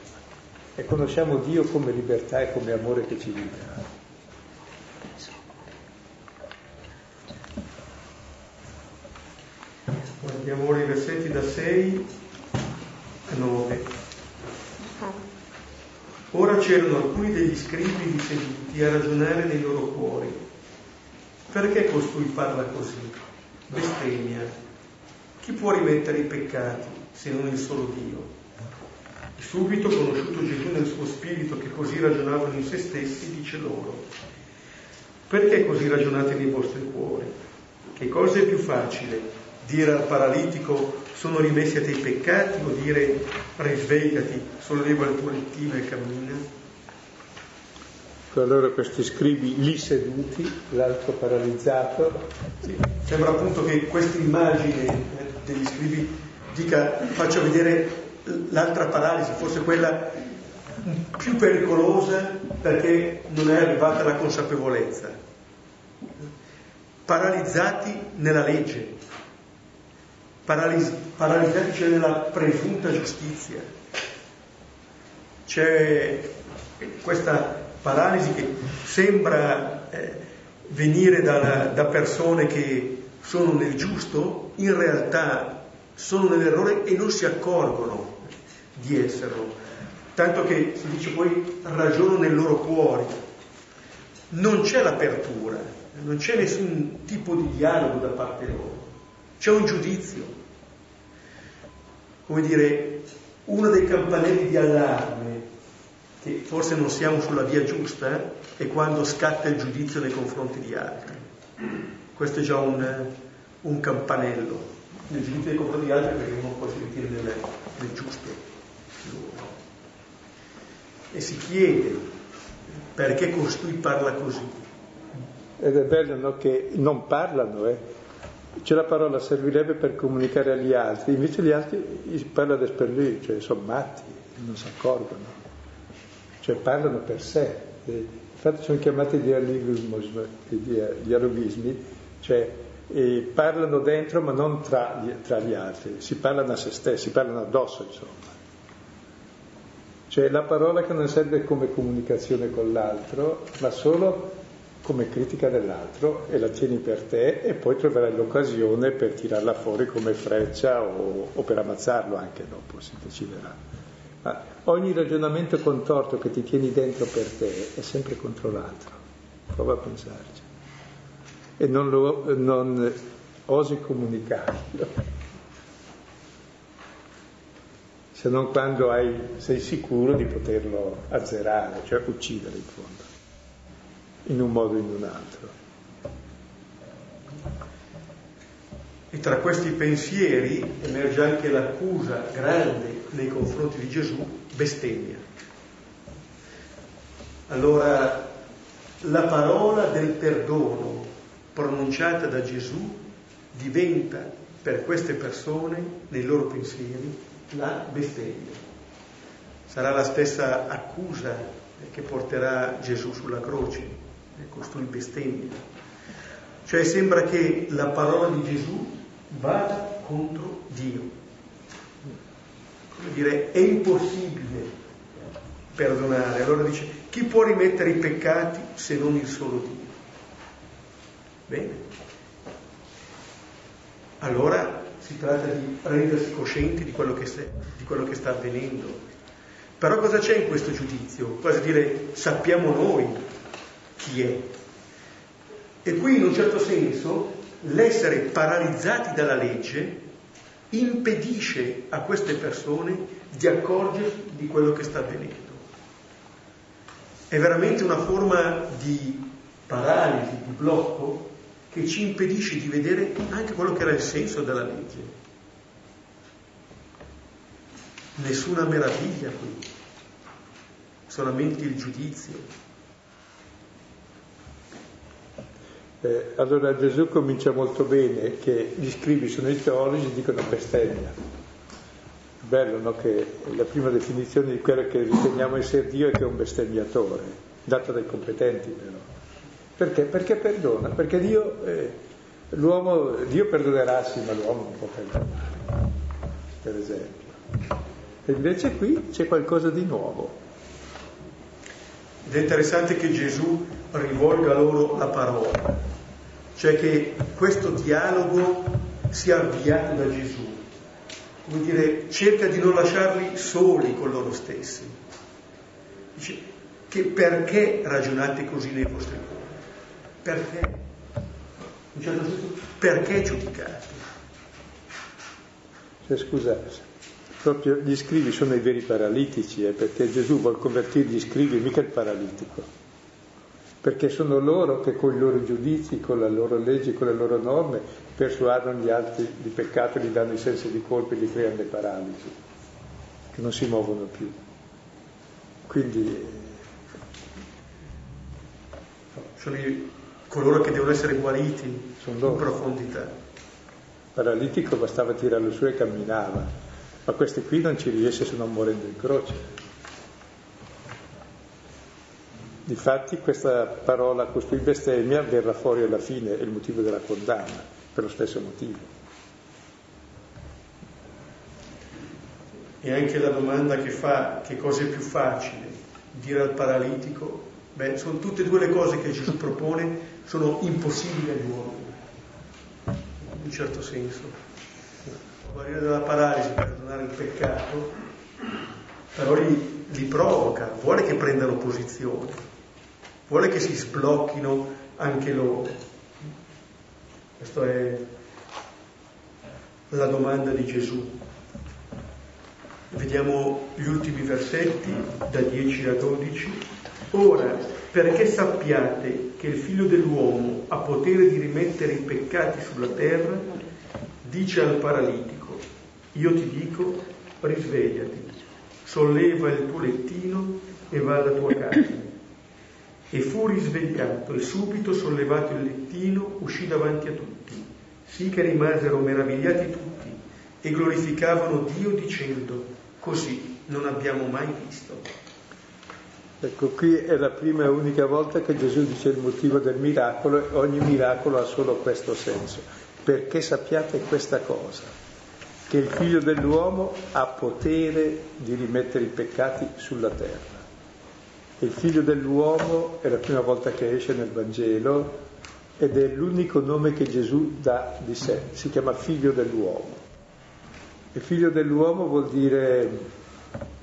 e conosciamo Dio come libertà e come amore che ci libera. Guardiamo ora i versetti da 6 a 9. Ora c'erano alcuni degli scribi seduti a ragionare nei loro cuori. Perché costui parla così? Bestemmia. Chi può rimettere i peccati se non il solo Dio? E subito, conosciuto Gesù nel suo spirito che così ragionavano in se stessi, dice loro, perché così ragionate nei vostri cuori? Che cosa è più facile? Dire al paralitico sono rimessi a te i peccati o dire risvegliati, solleva il tuo lettino e cammina? Allora questi scribi lì seduti, l'altro paralizzato. Sì. Sembra appunto che questa immagine eh, degli scribi dica, faccia vedere l'altra paralisi, forse quella più pericolosa perché non è arrivata la consapevolezza. Paralizzati nella legge, paralis- paralizzati c'è nella presunta giustizia. C'è questa paralisi che sembra eh, venire da, da persone che sono nel giusto, in realtà sono nell'errore e non si accorgono di esserlo. Tanto che si dice poi ragionano nel loro cuore. Non c'è l'apertura, non c'è nessun tipo di dialogo da parte loro, c'è un giudizio come dire, uno dei campanelli di allarme, che forse non siamo sulla via giusta, eh, è quando scatta il giudizio nei confronti di altri. Questo è già un, un campanello, il giudizio nei confronti di altri perché uno può sentire nel, nel giusto. E si chiede perché costui parla così. Ed è bello no, che non parlano, eh c'è la parola servirebbe per comunicare agli altri, invece gli altri parlano per desperlì, cioè sono matti, non si accorgono, cioè parlano per sé. Infatti sono chiamati dialoghismi, cioè eh, parlano dentro ma non tra tra gli altri, si parlano a se stessi, si parlano addosso insomma. Cioè la parola che non serve come comunicazione con l'altro, ma solo come critica dell'altro e la tieni per te e poi troverai l'occasione per tirarla fuori come freccia o, o per ammazzarlo anche dopo, se deciderà. Ma ogni ragionamento contorto che ti tieni dentro per te è sempre contro l'altro, prova a pensarci. E non, lo, non osi comunicarlo, se non quando hai, sei sicuro di poterlo azzerare, cioè uccidere in fondo in un modo o in un altro. E tra questi pensieri emerge anche l'accusa grande nei confronti di Gesù, bestemmia. Allora, la parola del perdono pronunciata da Gesù diventa per queste persone, nei loro pensieri, la bestemmia. Sarà la stessa accusa che porterà Gesù sulla croce costui bestemmia. Cioè sembra che la parola di Gesù vada contro Dio. Come dire, è impossibile perdonare. Allora dice, chi può rimettere i peccati se non il solo Dio? Bene. Allora si tratta di rendersi coscienti di quello che, di quello che sta avvenendo. Però cosa c'è in questo giudizio? Cosa dire sappiamo noi chi è? E qui in un certo senso l'essere paralizzati dalla legge impedisce a queste persone di accorgersi di quello che sta avvenendo. È veramente una forma di paralisi, di blocco che ci impedisce di vedere anche quello che era il senso della legge. Nessuna meraviglia qui, solamente il giudizio. Eh, allora Gesù comincia molto bene che gli scrivi sono i teologi dicono bestemmia. Bello no? che la prima definizione di quello che riteniamo essere Dio è che è un bestemmiatore, data dai competenti però. Perché? Perché perdona, perché Dio, eh, Dio perdonerà sì, ma l'uomo non può perdonare, per esempio. E invece qui c'è qualcosa di nuovo. Ed è interessante che Gesù rivolga loro la parola, cioè che questo dialogo sia avviato da Gesù, come dire, cerca di non lasciarli soli con loro stessi. Dice che perché ragionate così nei vostri cuori? Perché? In certo senso, perché giudicate? Cioè, scusate, proprio gli scrivi sono i veri paralitici, eh, perché Gesù vuole convertire gli scrivi, mica il paralitico perché sono loro che con i loro giudizi, con le loro leggi, con le loro norme persuadono gli altri di peccato, gli danno i sensi di colpa e gli creano le paralisi, che non si muovono più. Quindi sono i, coloro che devono essere guariti sono in profondità. Paralitico bastava tirarlo su e camminava, ma questi qui non ci riesce se non morendo in croce. Difatti questa parola costui bestemmia verrà fuori alla fine, è il motivo della condanna, per lo stesso motivo. E anche la domanda che fa, che cosa è più facile, dire al paralitico, beh, sono tutte e due le cose che Gesù propone, sono impossibili agli uomini, in un certo senso. Guarire dalla paralisi, perdonare il peccato, però li, li provoca, vuole che prendano posizione vuole che si sblocchino anche loro. Questa è la domanda di Gesù. Vediamo gli ultimi versetti, da 10 a 12. Ora, perché sappiate che il figlio dell'uomo ha potere di rimettere i peccati sulla terra, dice al paralitico, io ti dico, risvegliati, solleva il tuo lettino e va alla tua casa. E fu risvegliato e subito sollevato il lettino uscì davanti a tutti, sì che rimasero meravigliati tutti e glorificavano Dio dicendo, così non abbiamo mai visto. Ecco, qui è la prima e unica volta che Gesù dice il motivo del miracolo e ogni miracolo ha solo questo senso, perché sappiate questa cosa, che il figlio dell'uomo ha potere di rimettere i peccati sulla terra. Il figlio dell'uomo è la prima volta che esce nel Vangelo ed è l'unico nome che Gesù dà di sé, si chiama figlio dell'uomo. Il figlio dell'uomo vuol dire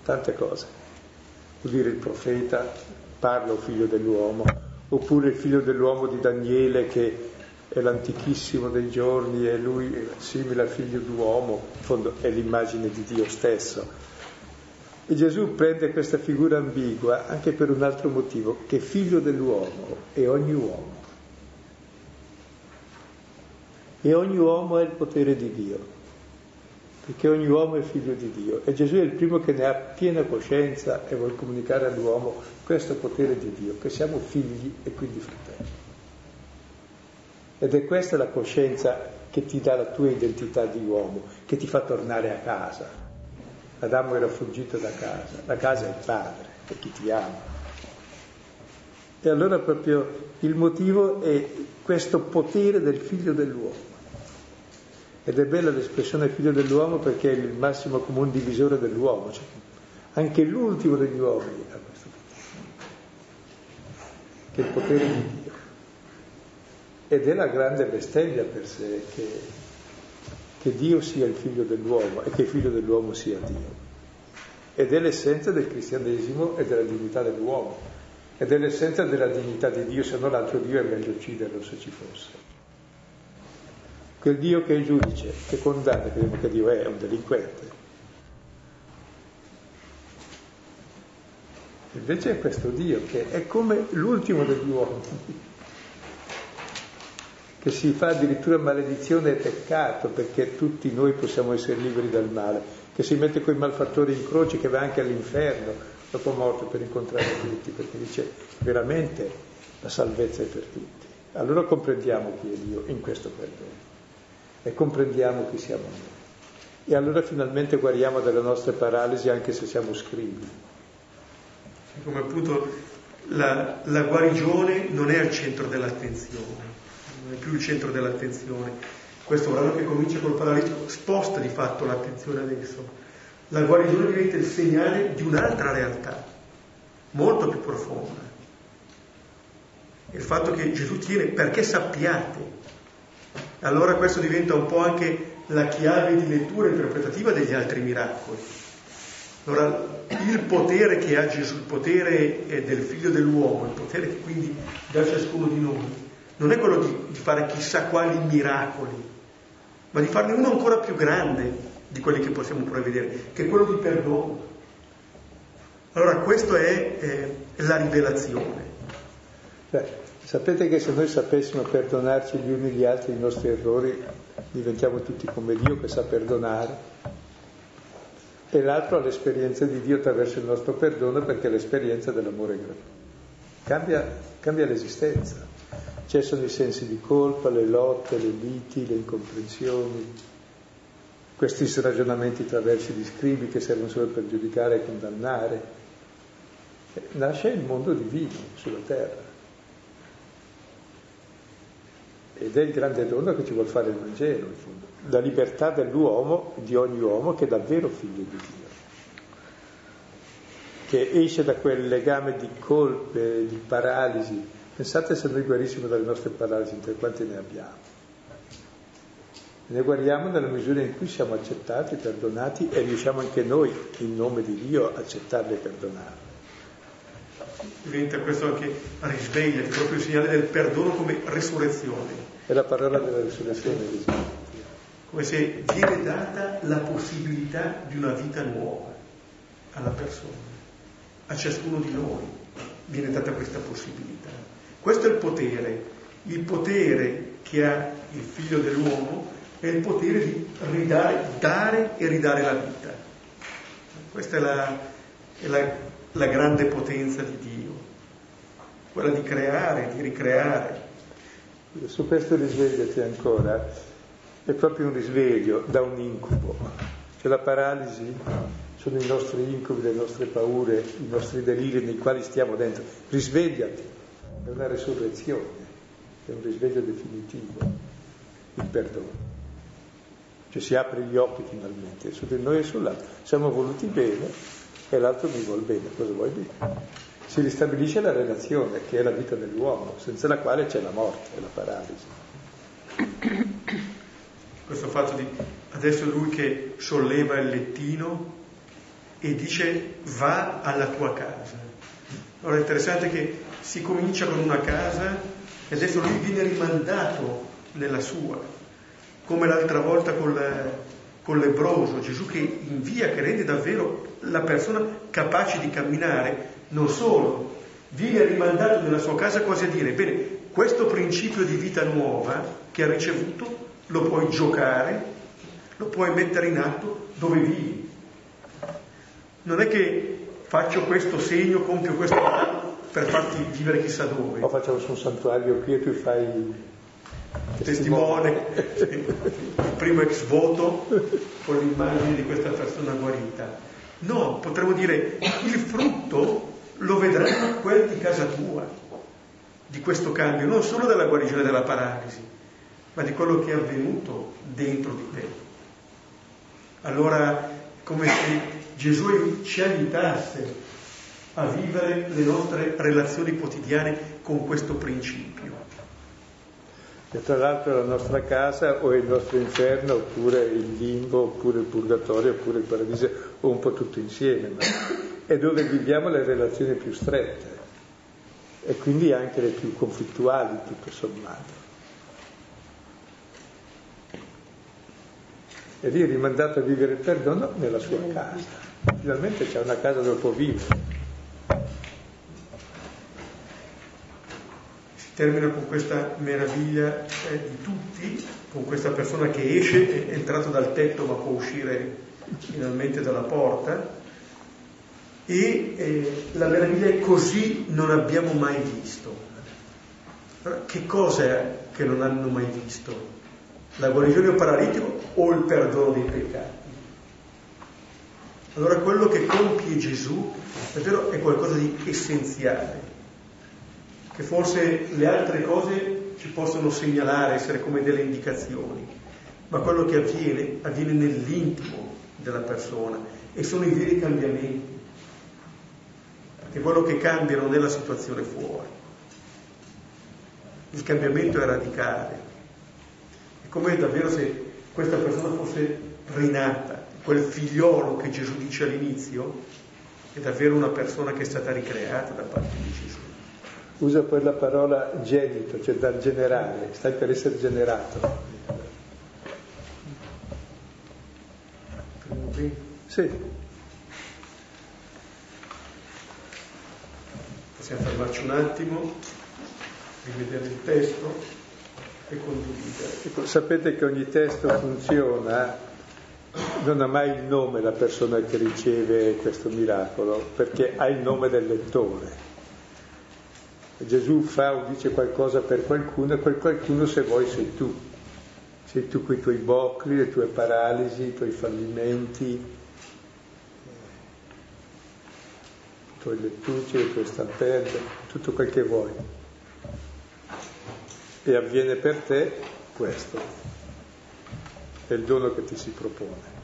tante cose, vuol dire il profeta, parlo figlio dell'uomo, oppure il figlio dell'uomo di Daniele che è l'antichissimo dei giorni e lui è simile al figlio d'uomo, in fondo è l'immagine di Dio stesso e Gesù prende questa figura ambigua anche per un altro motivo, che è figlio dell'uomo e ogni uomo. E ogni uomo ha il potere di Dio, perché ogni uomo è figlio di Dio. E Gesù è il primo che ne ha piena coscienza e vuole comunicare all'uomo questo potere di Dio, che siamo figli e quindi fratelli. Ed è questa la coscienza che ti dà la tua identità di uomo, che ti fa tornare a casa, Adamo era fuggito da casa, la casa è il padre, è chi ti ama. E allora proprio il motivo è questo potere del figlio dell'uomo. Ed è bella l'espressione figlio dell'uomo perché è il massimo comune divisore dell'uomo, cioè anche l'ultimo degli uomini ha che è il potere di. Ed è la grande bestemmia per sé che, che Dio sia il figlio dell'uomo e che il figlio dell'uomo sia Dio. Ed è l'essenza del cristianesimo e della dignità dell'uomo. Ed è l'essenza della dignità di Dio, se no l'altro Dio è meglio ucciderlo se ci fosse. Quel Dio che è giudice, che condanna, crediamo che Dio è un delinquente. Invece è questo Dio che è come l'ultimo degli uomini, che si fa addirittura maledizione e peccato perché tutti noi possiamo essere liberi dal male, che si mette con i malfattori in croce, che va anche all'inferno dopo morto per incontrare tutti, perché dice veramente la salvezza è per tutti. Allora comprendiamo chi è Dio in questo perdono e comprendiamo chi siamo noi. E allora finalmente guariamo dalle nostre paralisi anche se siamo scrivi come appunto la, la guarigione non è al centro dell'attenzione, non è più il centro dell'attenzione. Questo brano che comincia col paralitico sposta di fatto l'attenzione adesso. La guarigione diventa il segnale di un'altra realtà, molto più profonda. Il fatto che Gesù tiene perché sappiate. Allora questo diventa un po' anche la chiave di lettura interpretativa degli altri miracoli. Allora il potere che ha Gesù, il potere del figlio dell'uomo, il potere che quindi dà a ciascuno di noi, non è quello di, di fare chissà quali miracoli, ma di farne uno ancora più grande di quelli che possiamo prevedere, che è quello di perdono. Allora questa è eh, la rivelazione. Beh, sapete che se noi sapessimo perdonarci gli uni gli altri i nostri errori, diventiamo tutti come Dio che sa perdonare e l'altro ha l'esperienza di Dio attraverso il nostro perdono perché è l'esperienza dell'amore gratuito. Cambia, cambia l'esistenza, cessano i sensi di colpa, le lotte, le liti, le incomprensioni, questi ragionamenti traversi di scribi che servono solo per giudicare e condannare. Nasce il mondo divino sulla terra. Ed è il grande dono che ci vuole fare il Vangelo, in fondo la libertà dell'uomo, di ogni uomo, che è davvero figlio di Dio, che esce da quel legame di colpe, di paralisi. Pensate se noi guarissimo dalle nostre paralisi, per quanti ne abbiamo. Ne guariamo nella misura in cui siamo accettati, perdonati e riusciamo anche noi, in nome di Dio, a accettarli e perdonarli. Diventa questo anche risveglia, proprio il segnale del perdono come risurrezione. È la parola della risurrezione, risveglia come se viene data la possibilità di una vita nuova alla persona, a ciascuno di noi viene data questa possibilità. Questo è il potere, il potere che ha il figlio dell'uomo è il potere di ridare, dare e ridare la vita. Questa è la, è la, la grande potenza di Dio, quella di creare, di ricreare. Su questo risvegliati ancora è proprio un risveglio da un incubo. Cioè la paralisi sono i nostri incubi, le nostre paure, i nostri deliri nei quali stiamo dentro. Risvegliati, è una risurrezione, è un risveglio definitivo, il perdono. Cioè si apre gli occhi finalmente su di noi e sull'altro. Siamo voluti bene e l'altro mi vuole bene, cosa vuoi dire? Si ristabilisce la relazione che è la vita dell'uomo, senza la quale c'è la morte, la paralisi questo fatto di adesso lui che solleva il lettino e dice va alla tua casa. Allora è interessante che si comincia con una casa e adesso lui viene rimandato nella sua, come l'altra volta con, con l'ebroso, Gesù che invia, che rende davvero la persona capace di camminare, non solo, viene rimandato nella sua casa quasi a dire, bene, questo principio di vita nuova che ha ricevuto lo puoi giocare, lo puoi mettere in atto dove vivi. Non è che faccio questo segno, compio questo per farti vivere chissà dove. O facciamo su un santuario qui e tu fai testimone, il primo ex voto con l'immagine di questa persona guarita. No, potremmo dire il frutto lo vedrai quel di casa tua, di questo cambio, non solo della guarigione della paralisi, ma di quello che è avvenuto dentro di te. Allora, come se Gesù ci aiutasse a vivere le nostre relazioni quotidiane con questo principio. E tra l'altro la nostra casa o il nostro inferno, oppure il limbo, oppure il purgatorio, oppure il paradiso, o un po' tutto insieme, ma è dove viviamo le relazioni più strette e quindi anche le più conflittuali, tutto sommato. E lì è rimandato a vivere il perdono nella sua casa. Finalmente c'è una casa dove può vivere. termina con questa meraviglia eh, di tutti, con questa persona che esce, è entrato dal tetto ma può uscire finalmente dalla porta, e eh, la meraviglia è così non abbiamo mai visto. Che cosa è che non hanno mai visto? La guarigione paralitico o il perdono dei peccati? Allora quello che compie Gesù davvero è qualcosa di essenziale che forse le altre cose ci possono segnalare, essere come delle indicazioni, ma quello che avviene avviene nell'intimo della persona e sono i veri cambiamenti, perché quello che cambia non è la situazione fuori, il cambiamento è radicale, è come davvero se questa persona fosse rinata, quel figliolo che Gesù dice all'inizio è davvero una persona che è stata ricreata da parte di Gesù usa poi la parola genito, cioè dal generare, stai per essere generato. Sì. Possiamo fermarci un attimo, rivedere il testo e condividere. Ecco, sapete che ogni testo funziona, non ha mai il nome la persona che riceve questo miracolo, perché ha il nome del lettore. Gesù fa o dice qualcosa per qualcuno e quel qualcuno se vuoi sei tu. Sei tu con i tuoi bocli, le tue paralisi, i tuoi fallimenti, i tuoi lettucci, le tue stampelle, tutto quel che vuoi. E avviene per te questo. È il dono che ti si propone.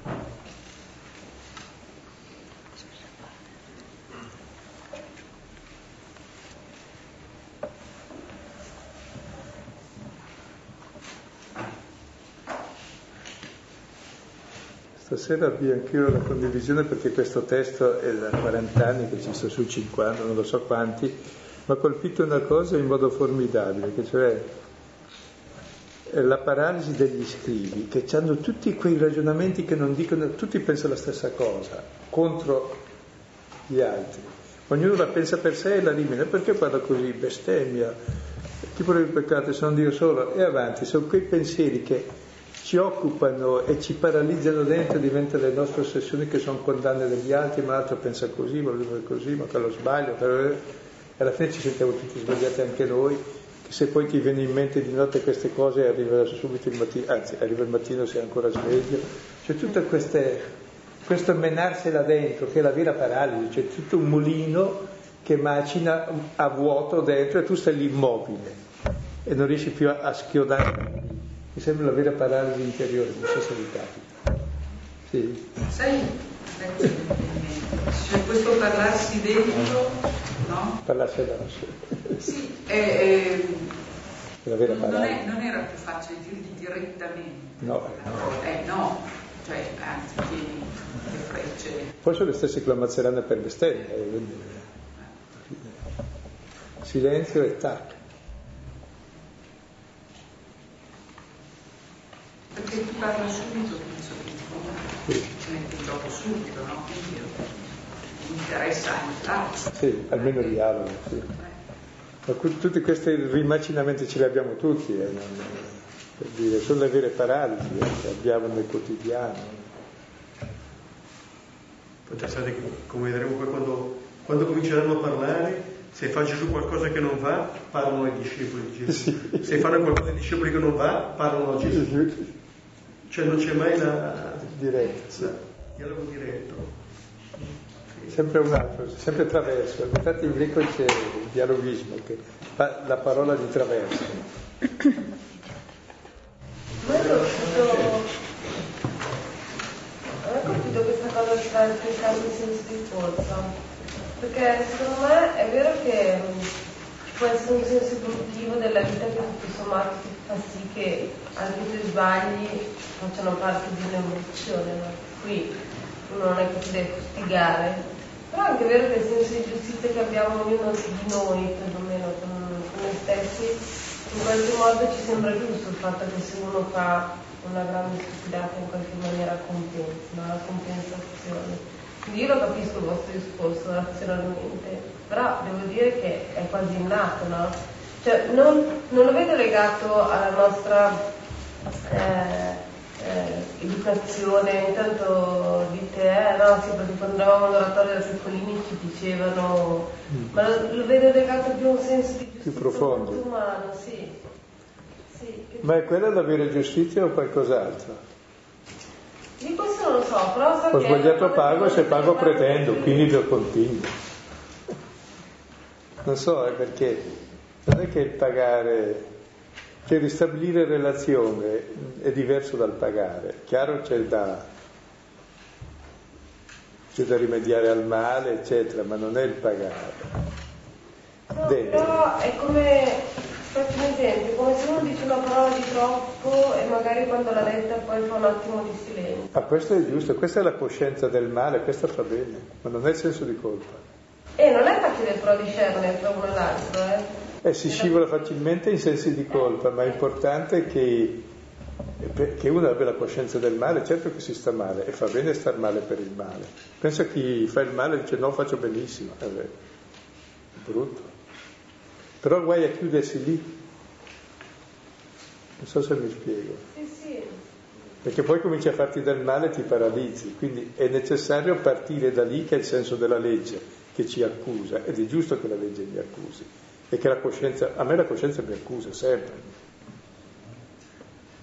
Stasera avvio anch'io la condivisione perché questo testo è da 40 anni che ci sta su 50, non lo so quanti, mi ha colpito una cosa in modo formidabile, che cioè la paralisi degli scrivi, che hanno tutti quei ragionamenti che non dicono, tutti pensano la stessa cosa, contro gli altri. Ognuno la pensa per sé e la rimena, perché parla così, bestemmia, tipo del peccato, sono Dio solo, e avanti, sono quei pensieri che ci occupano e ci paralizzano dentro, diventano le nostre ossessioni che sono condanne degli altri, ma l'altro pensa così, ma lui fa così, ma quello sbaglio, e alla fine ci sentiamo tutti sbagliati anche noi, che se poi ti viene in mente di notte queste cose arriva subito il mattino, anzi arriva il mattino sei ancora sveglio, c'è tutto queste, questo menarsela dentro, che è la vera paralisi, c'è tutto un mulino che macina a vuoto dentro e tu stai lì immobile e non riesci più a, a schiodare mi sembra la vera paralisi interiore, non so se vi capita. Sì. Sai, c'è questo parlarsi dentro, no? Parlarsi addosso. Sì, è, è, la vera non, è, non era più facile dirgli direttamente. No. Eh no, cioè anzi tieni le frecce. Poi sono le stesse che la mazzeranno per bestemmia. Silenzio e tac. Perché ti parla subito, penso che ci mette in gioco subito, no? Quindi mi interessa aiutarci. Sì, almeno dialogo, sì. Ma tutti questi rimacinamenti ce li abbiamo tutti, eh, non, per dire, sono le vere paralisi eh, che abbiamo nel quotidiano. Che, come vedremo poi quando, quando cominceranno a parlare, se fa Gesù qualcosa che non va, parlano ai discepoli di Gesù. Sì. Se fanno qualcosa ai discepoli che non va, parlano a Gesù. Cioè non c'è mai la... Diretto. Il dialogo diretto. Sempre un altro, sempre traverso. Infatti in greco c'è il dialogismo, che fa la parola di traverso. Io ho capito questa cosa di fare il senza di forza. Perché secondo me è vero che ci può essere un senso evolutivo della vita che tutto sommato fa sì che anche i tuoi sbagli facciano parte di un'evoluzione, no? qui uno non è che si deve fustigare, però è anche vero che il senso di giustizia che abbiamo ognuno di noi, perlomeno con, noi stessi, in qualche modo ci sembra giusto il fatto che se uno fa una grande stupidata in qualche maniera compensi, no? la compensazione. Quindi io lo capisco il vostro discorso razionalmente, però devo dire che è quasi innato, no? Cioè, non, non lo vedo legato alla nostra eh, eh, educazione, intanto dite, eh no, sì, perché quando eravamo all'oratorio da piccolini ci dicevano, mm. ma lo, lo, vedo legato più a un senso di giustizia più profondo. umano, sì. sì ma è quello l'avere giustizia o qualcos'altro? Di questo non lo so, però so Ho sbagliato pago, se pago pretendo, quindi lo continuo. Non so, è perché non è che il pagare, cioè ristabilire relazione è diverso dal pagare. Chiaro c'è da, c'è da rimediare al male, eccetera, ma non è il pagare. No, però è come Faccio un esempio, come se uno dice una parola di troppo e magari quando l'ha detta poi fa un attimo di silenzio. Ah, questo è giusto, questa è la coscienza del male, questa fa bene, ma non è il senso di colpa. E non è facile però discernere tra uno e l'altro, eh? Eh, si scivola facilmente in sensi di colpa, ma è importante che, che uno abbia la coscienza del male, certo che si sta male e fa bene star male per il male. Pensa chi fa il male e dice no, faccio benissimo, è brutto. Però guai a chiudersi lì. Non so se mi spiego. Sì, sì. Perché poi cominci a farti del male e ti paralizzi. Quindi è necessario partire da lì che è il senso della legge che ci accusa. Ed è giusto che la legge mi accusi. E che la coscienza, a me la coscienza mi accusa sempre.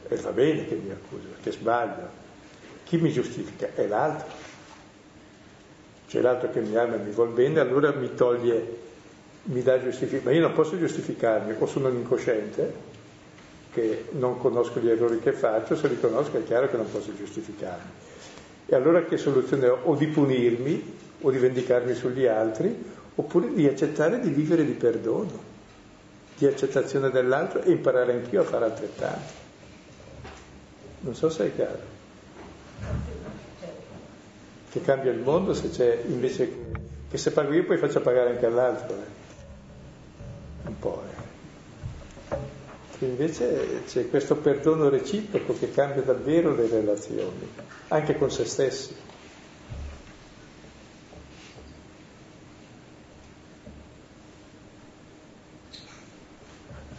E va bene che mi accusa, perché sbaglio. Chi mi giustifica? È l'altro. C'è l'altro che mi ama e mi vuol bene, allora mi toglie mi dà giustificazione, ma io non posso giustificarmi, o sono un incosciente che non conosco gli errori che faccio, se li conosco è chiaro che non posso giustificarmi. E allora che soluzione ho? O di punirmi, o di vendicarmi sugli altri, oppure di accettare di vivere di perdono, di accettazione dell'altro e imparare anch'io a fare altrettanto. Non so se è chiaro. Che cambia il mondo se c'è invece che se pago io poi faccio pagare anche all'altro. Eh un po'. Eh. Invece c'è questo perdono reciproco che cambia davvero le relazioni, anche con se stessi.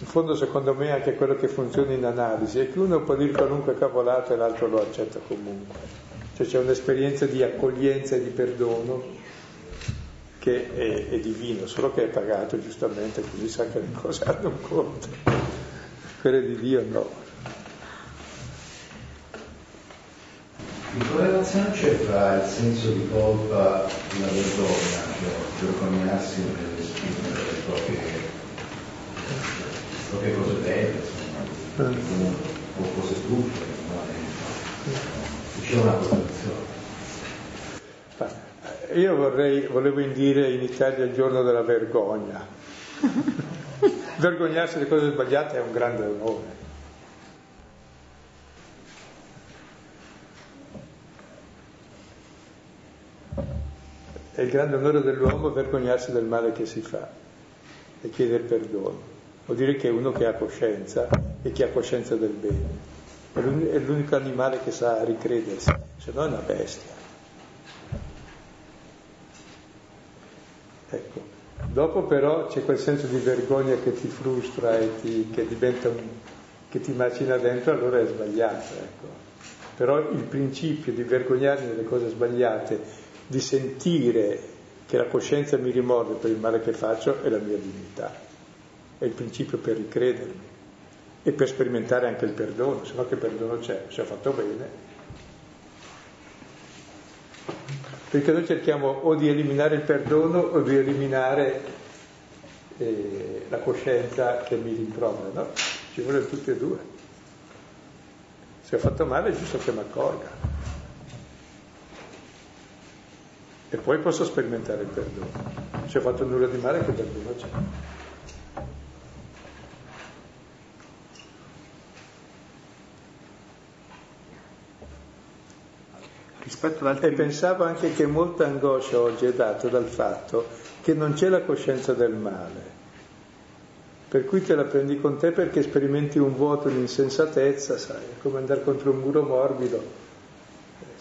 In fondo secondo me anche quello che funziona in analisi è che uno può dire qualunque cavolata e l'altro lo accetta comunque. Cioè c'è un'esperienza di accoglienza e di perdono che è, è, divino, solo che è pagato giustamente, così sa che le cose hanno un conto. Quelle di Dio no. In correlazione c'è fra il senso di colpa e la vergogna, cioè vergognarsi nell'esprimere le proprie, le proprie cose belle, insomma, eh. o cose truffe, c'è una correlazione. Io vorrei, volevo indire in Italia il giorno della vergogna. Vergognarsi delle cose sbagliate è un grande onore. È il grande onore dell'uomo vergognarsi del male che si fa e chiedere perdono. Vuol dire che è uno che ha coscienza e che ha coscienza del bene. È l'unico animale che sa ricredersi, se no è una bestia. Ecco. Dopo però c'è quel senso di vergogna che ti frustra e ti, che, un, che ti macina dentro, allora è sbagliato. Ecco. Però il principio di vergognarmi delle cose sbagliate, di sentire che la coscienza mi rimorde per il male che faccio, è la mia dignità. È il principio per ricredermi e per sperimentare anche il perdono, se no che perdono c'è, se ho fatto bene, perché noi cerchiamo o di eliminare il perdono o di eliminare eh, la coscienza che mi rimprovera, no? Ci vuole tutte e due. Se ho fatto male è giusto che mi accorga. E poi posso sperimentare il perdono. Ci ho fatto nulla di male che perdono c'è. Rispetto ad altri... E pensavo anche che molta angoscia oggi è data dal fatto che non c'è la coscienza del male. Per cui te la prendi con te perché sperimenti un vuoto, un'insensatezza, sai, è come andare contro un muro morbido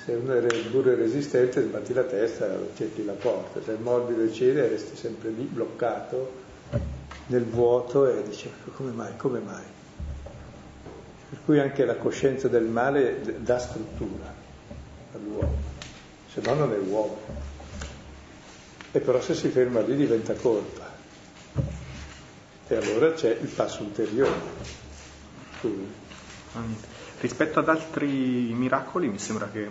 se uno è duro e resistente sbatti la testa e cerchi la porta, se è morbido e cede resti sempre lì bloccato nel vuoto e dice come mai, come mai? Per cui anche la coscienza del male dà struttura all'uomo, se no non è uomo. E però se si ferma lì diventa colpa. E allora c'è il passo ulteriore. Scusi. Rispetto ad altri miracoli mi sembra che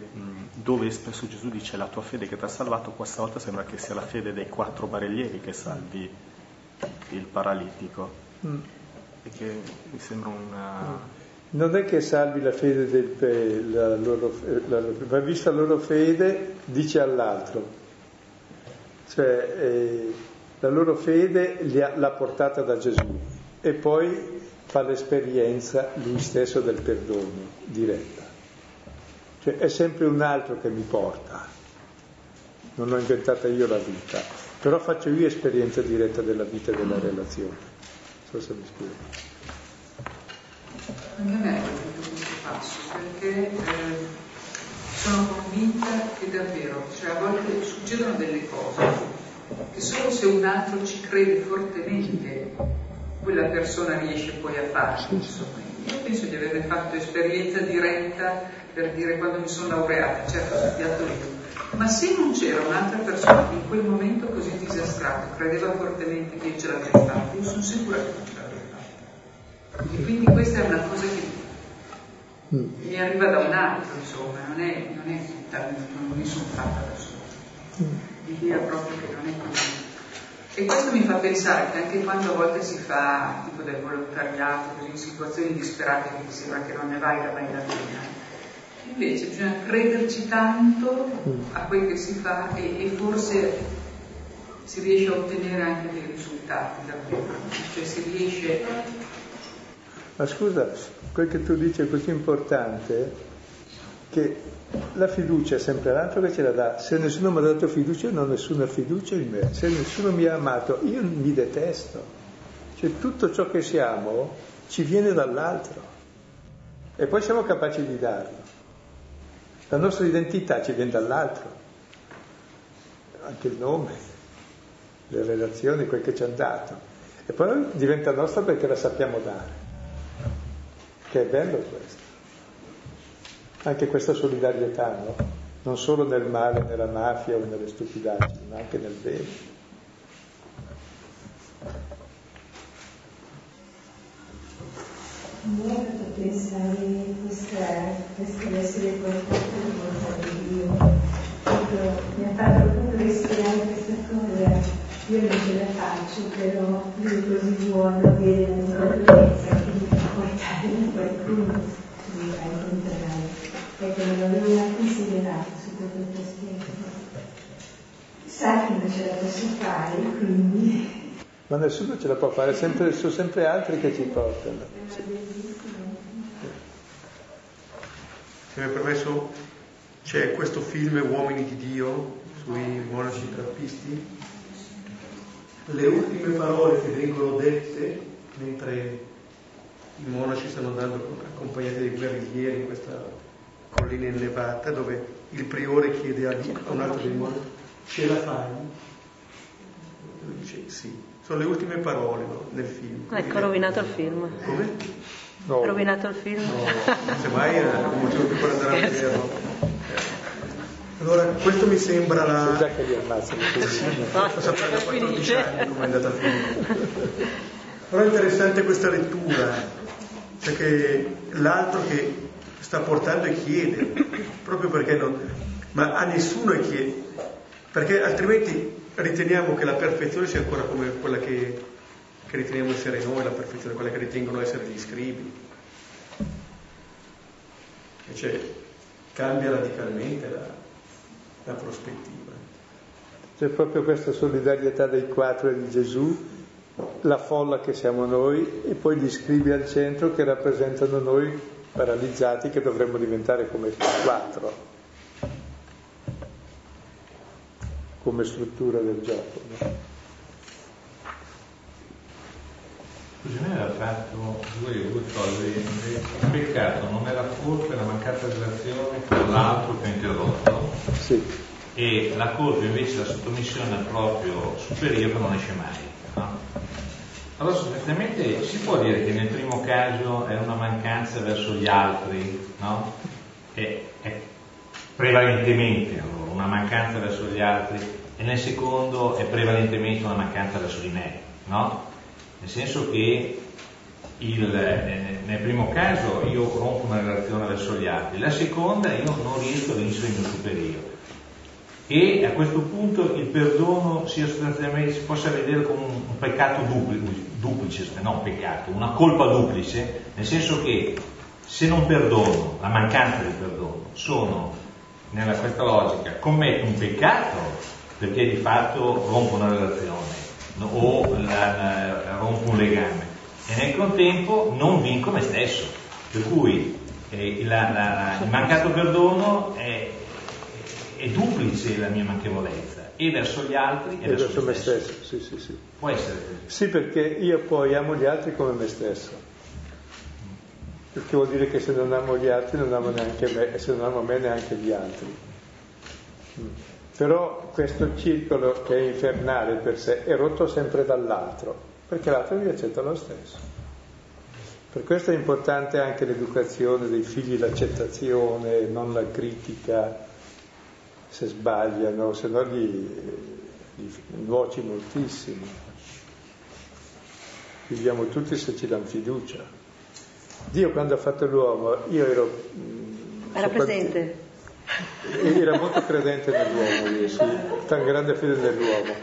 dove spesso Gesù dice la tua fede che ti ha salvato, questa volta sembra che sia la fede dei quattro barellieri che salvi il paralitico. Mm. E che mi sembra una... Non è che salvi la fede del la loro, la, va vista la loro fede, dice all'altro. Cioè eh, la loro fede ha, l'ha portata da Gesù e poi fa l'esperienza lui stesso del perdono diretta. Cioè è sempre un altro che mi porta, non ho inventata io la vita, però faccio io esperienza diretta della vita e della relazione. Non so se mi spiego. Anche a me è questo passo, perché eh, sono convinta che davvero, cioè a volte succedono delle cose che solo se un altro ci crede fortemente quella persona riesce poi a farci. Insomma. Io penso di aver fatto esperienza diretta per dire quando mi sono laureata, certo ho studiato lì, ma se non c'era un'altra persona che in quel momento così disastrato credeva fortemente che io ce l'avrei fatta, io sono sicura che non ce l'avrei fatta. E quindi questa è una cosa che mm. mi arriva da un altro, insomma, non è, non è tutta, non mi sono fatta da sola. Mm. L'idea proprio che non è così. E questo mi fa pensare che anche quando a volte si fa tipo del volontariato, così in situazioni disperate che ti sembra che non ne valga mai la pena, invece bisogna crederci tanto a quel che si fa e, e forse si riesce a ottenere anche dei risultati davvero, cioè si riesce... Ma scusa, quel che tu dici è così importante che la fiducia è sempre l'altro che ce la dà. Se nessuno mi ha dato fiducia, non ho nessuna fiducia in me. Se nessuno mi ha amato, io mi detesto. Cioè tutto ciò che siamo ci viene dall'altro. E poi siamo capaci di darlo. La nostra identità ci viene dall'altro. Anche il nome, le relazioni, quel che ci ha dato. E poi diventa nostra perché la sappiamo dare. Che è bello questo anche questa solidarietà, no? non solo nel male, nella mafia o nelle stupidaggini, ma anche nel bene. Mi è fatto pensare questo essere qualcosa di volontà di Dio. Proprio, mi ha fatto proprio respirare questa cosa. Io non ce la faccio, però lui è così buono, che mi fa qualcuno che a incontrare perché non avevo mai considerato su questo aspetto. Sa che non ce la posso fare, quindi... Ma nessuno ce la può fare, sempre, sono sempre altri che ci portano. Se mi è permesso, c'è questo film Uomini di Dio sui monaci trappisti. Le ultime parole che vengono dette mentre i monaci stanno andando accompagnati dai guerriglieri in questa collina innevata dove il priore chiede a, a un altro demonio ce la fai? Lui dice sì. Sono le ultime parole no, nel film. Ecco, ha rovinato il film. Come? No. rovinato il film? No, semmai era un motivo più per andare a vederlo. Allora, questo mi sembra la... già che li ammazzano. Lo sapete da 14 anni come è andata a finire. Però è interessante questa lettura, cioè che l'altro che sta portando e chiede, proprio perché non... ma a nessuno chiede, perché altrimenti riteniamo che la perfezione sia ancora come quella che, che riteniamo essere noi, la perfezione, quella che ritengono essere gli scrivi. Invece cambia radicalmente la, la prospettiva. C'è proprio questa solidarietà dei quattro e di Gesù, la folla che siamo noi e poi gli scrivi al centro che rappresentano noi paralizzati che dovremmo diventare come quattro, come struttura del gioco. No? Scusi, me l'ha fatto due, due cose. Il peccato non è la colpa la mancata relazione con l'altro che ha interrotto. Sì. E la colpa invece la sottomissione al proprio superiore non esce mai. Allora sostanzialmente si può dire che nel primo caso è una mancanza verso gli altri, no? È, è prevalentemente allora, una mancanza verso gli altri e nel secondo è prevalentemente una mancanza verso di me, no? nel senso che il, eh, nel primo caso io rompo una relazione verso gli altri, la seconda io non riesco a vincere il mio superiore. E a questo punto il perdono sia sostanzialmente si possa vedere come un, un peccato duplice, duplice, non peccato, una colpa duplice, nel senso che se non perdono, la mancanza di perdono, sono nella questa logica, commetto un peccato perché di fatto rompo una relazione o la, la, rompo un legame e nel contempo non vinco me stesso. Per cui eh, la, il mancato perdono è, è, duplice la mia manchevolezza e verso gli altri e, e verso, verso me stesso. stesso. Sì, sì, sì. Può essere così. Sì, perché io poi amo gli altri come me stesso. Perché vuol dire che se non amo gli altri non amo neanche me e se non amo me neanche gli altri. Mm. Però questo circolo che è infernale per sé è rotto sempre dall'altro, perché l'altro vi accetta lo stesso. Per questo è importante anche l'educazione dei figli, l'accettazione, non la critica se sbagliano, se no gli, gli nuoci moltissimo. Viviamo tutti se ci danno fiducia. Dio quando ha fatto l'uomo, io ero... Era presente era molto credente nell'uomo, io, sì, tan grande fede nell'uomo.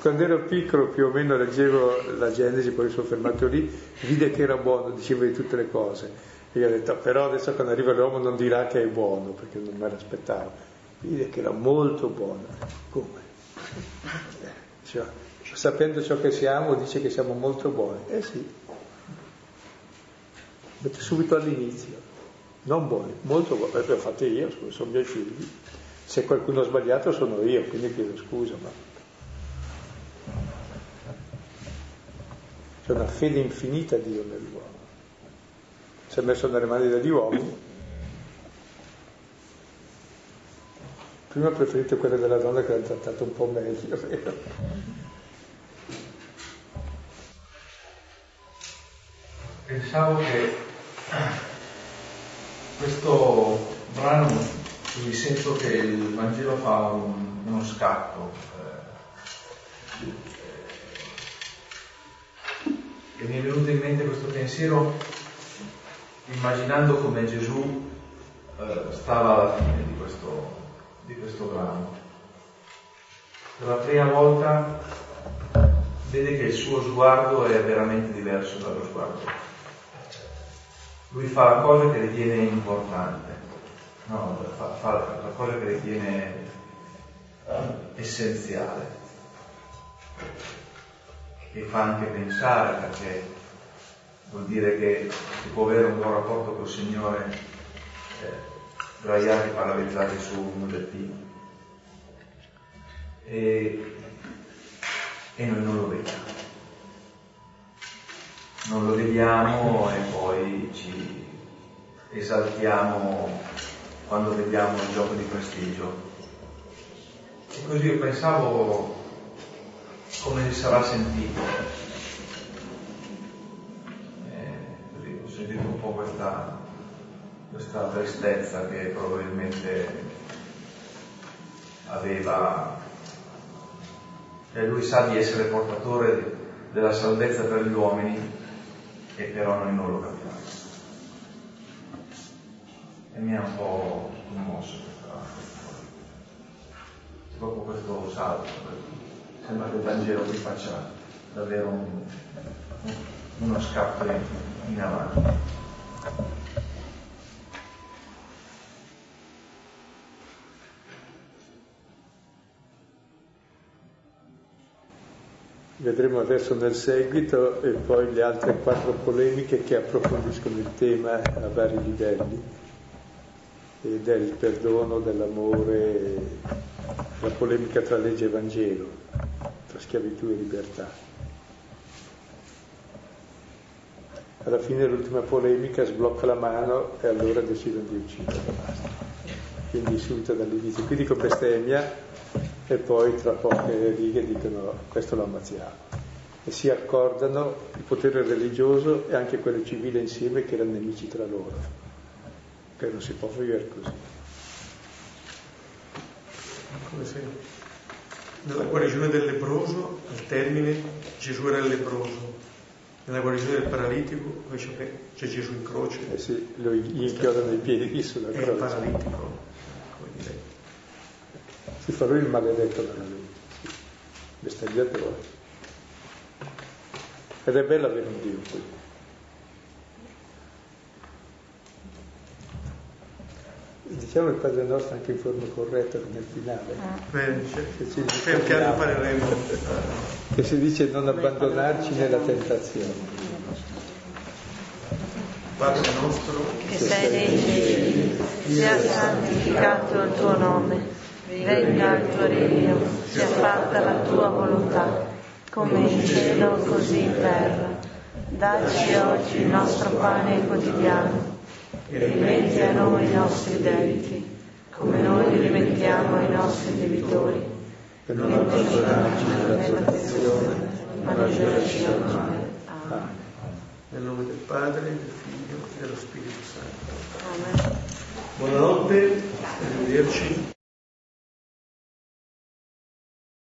Quando ero piccolo più o meno leggevo la Genesi, poi sono fermato lì, vide che era buono, diceva di tutte le cose. E io ho detto, però adesso quando arriva l'uomo non dirà che è buono, perché non me l'aspettavo. Vide che era molto buono. Come? Cioè, sapendo ciò che siamo, dice che siamo molto buoni. Eh sì. Mette subito all'inizio non buoni, molto buoni, le ho fatte io, sono miei figli. Se qualcuno ha sbagliato sono io, quindi chiedo scusa, ma c'è una fede infinita di Dio nell'uomo. Si è messo nelle mani degli uomini. Prima ho preferito quelle della donna che l'hanno trattato un po' meglio? Pensavo che questo brano mi sento che il Vangelo fa un, uno scatto. Eh, e mi è venuto in mente questo pensiero immaginando come Gesù eh, stava alla fine di questo, di questo brano. Per la prima volta vede che il suo sguardo è veramente diverso dallo sguardo. Lui fa la cosa che ritiene importante, no, fa, fa la cosa che ritiene essenziale. E fa anche pensare perché vuol dire che si può avere un buon rapporto col Signore eh, sdraiati, paralizzati su un lettino e, e noi non lo vediamo non lo vediamo e poi ci esaltiamo quando vediamo il gioco di prestigio. E così io pensavo come si sarà sentito. E così ho sentito un po' questa, questa tristezza che probabilmente aveva. E lui sa di essere portatore della salvezza per gli uomini e però noi non lo capiamo. E mi ha un po' commosso. Dopo questo salto, sembra che il Vangelo vi faccia davvero un, uno scatto in avanti. Vedremo adesso nel seguito e poi le altre quattro polemiche che approfondiscono il tema a vari livelli del perdono, dell'amore, la polemica tra legge e Vangelo, tra schiavitù e libertà. Alla fine l'ultima polemica sblocca la mano e allora decidono di uccidere. Quindi subito dall'inizio. Quindi con bestemmia e poi tra poche righe dicono questo lo ammazziamo. E si accordano il potere religioso e anche quello civile insieme che erano nemici tra loro, che non si può vivere così. Come se nella guarigione del leproso, al termine, Gesù era il leproso. Nella guarigione del paralitico, invece c'è Gesù in croce. Eh sì, lo, gli inchiodano i piedi sulla croce. È il paralitico, come dire si fa lui il maledetto della legge, bestemmiatore. Ed è bello avere un Dio qui. Diciamo il Padre nostro anche in forma corretta nel finale. Bene, che ci piano impareremo. Che si dice non abbandonarci nella tentazione. Padre nostro, che sei nei cieli, sia santificato il tuo nome venga il tuo regno, sia fatta la tua volontà, come in cielo così in terra. Dacci oggi il nostro pane quotidiano e rimetti a noi i nostri debiti, come noi rimettiamo ai nostri debitori. E non abbandonarci nella tentazione, ma liberaci dal male. Amen. Nel nome del Padre, del Figlio e dello Spirito Santo. Amen. Buonanotte, arrivederci.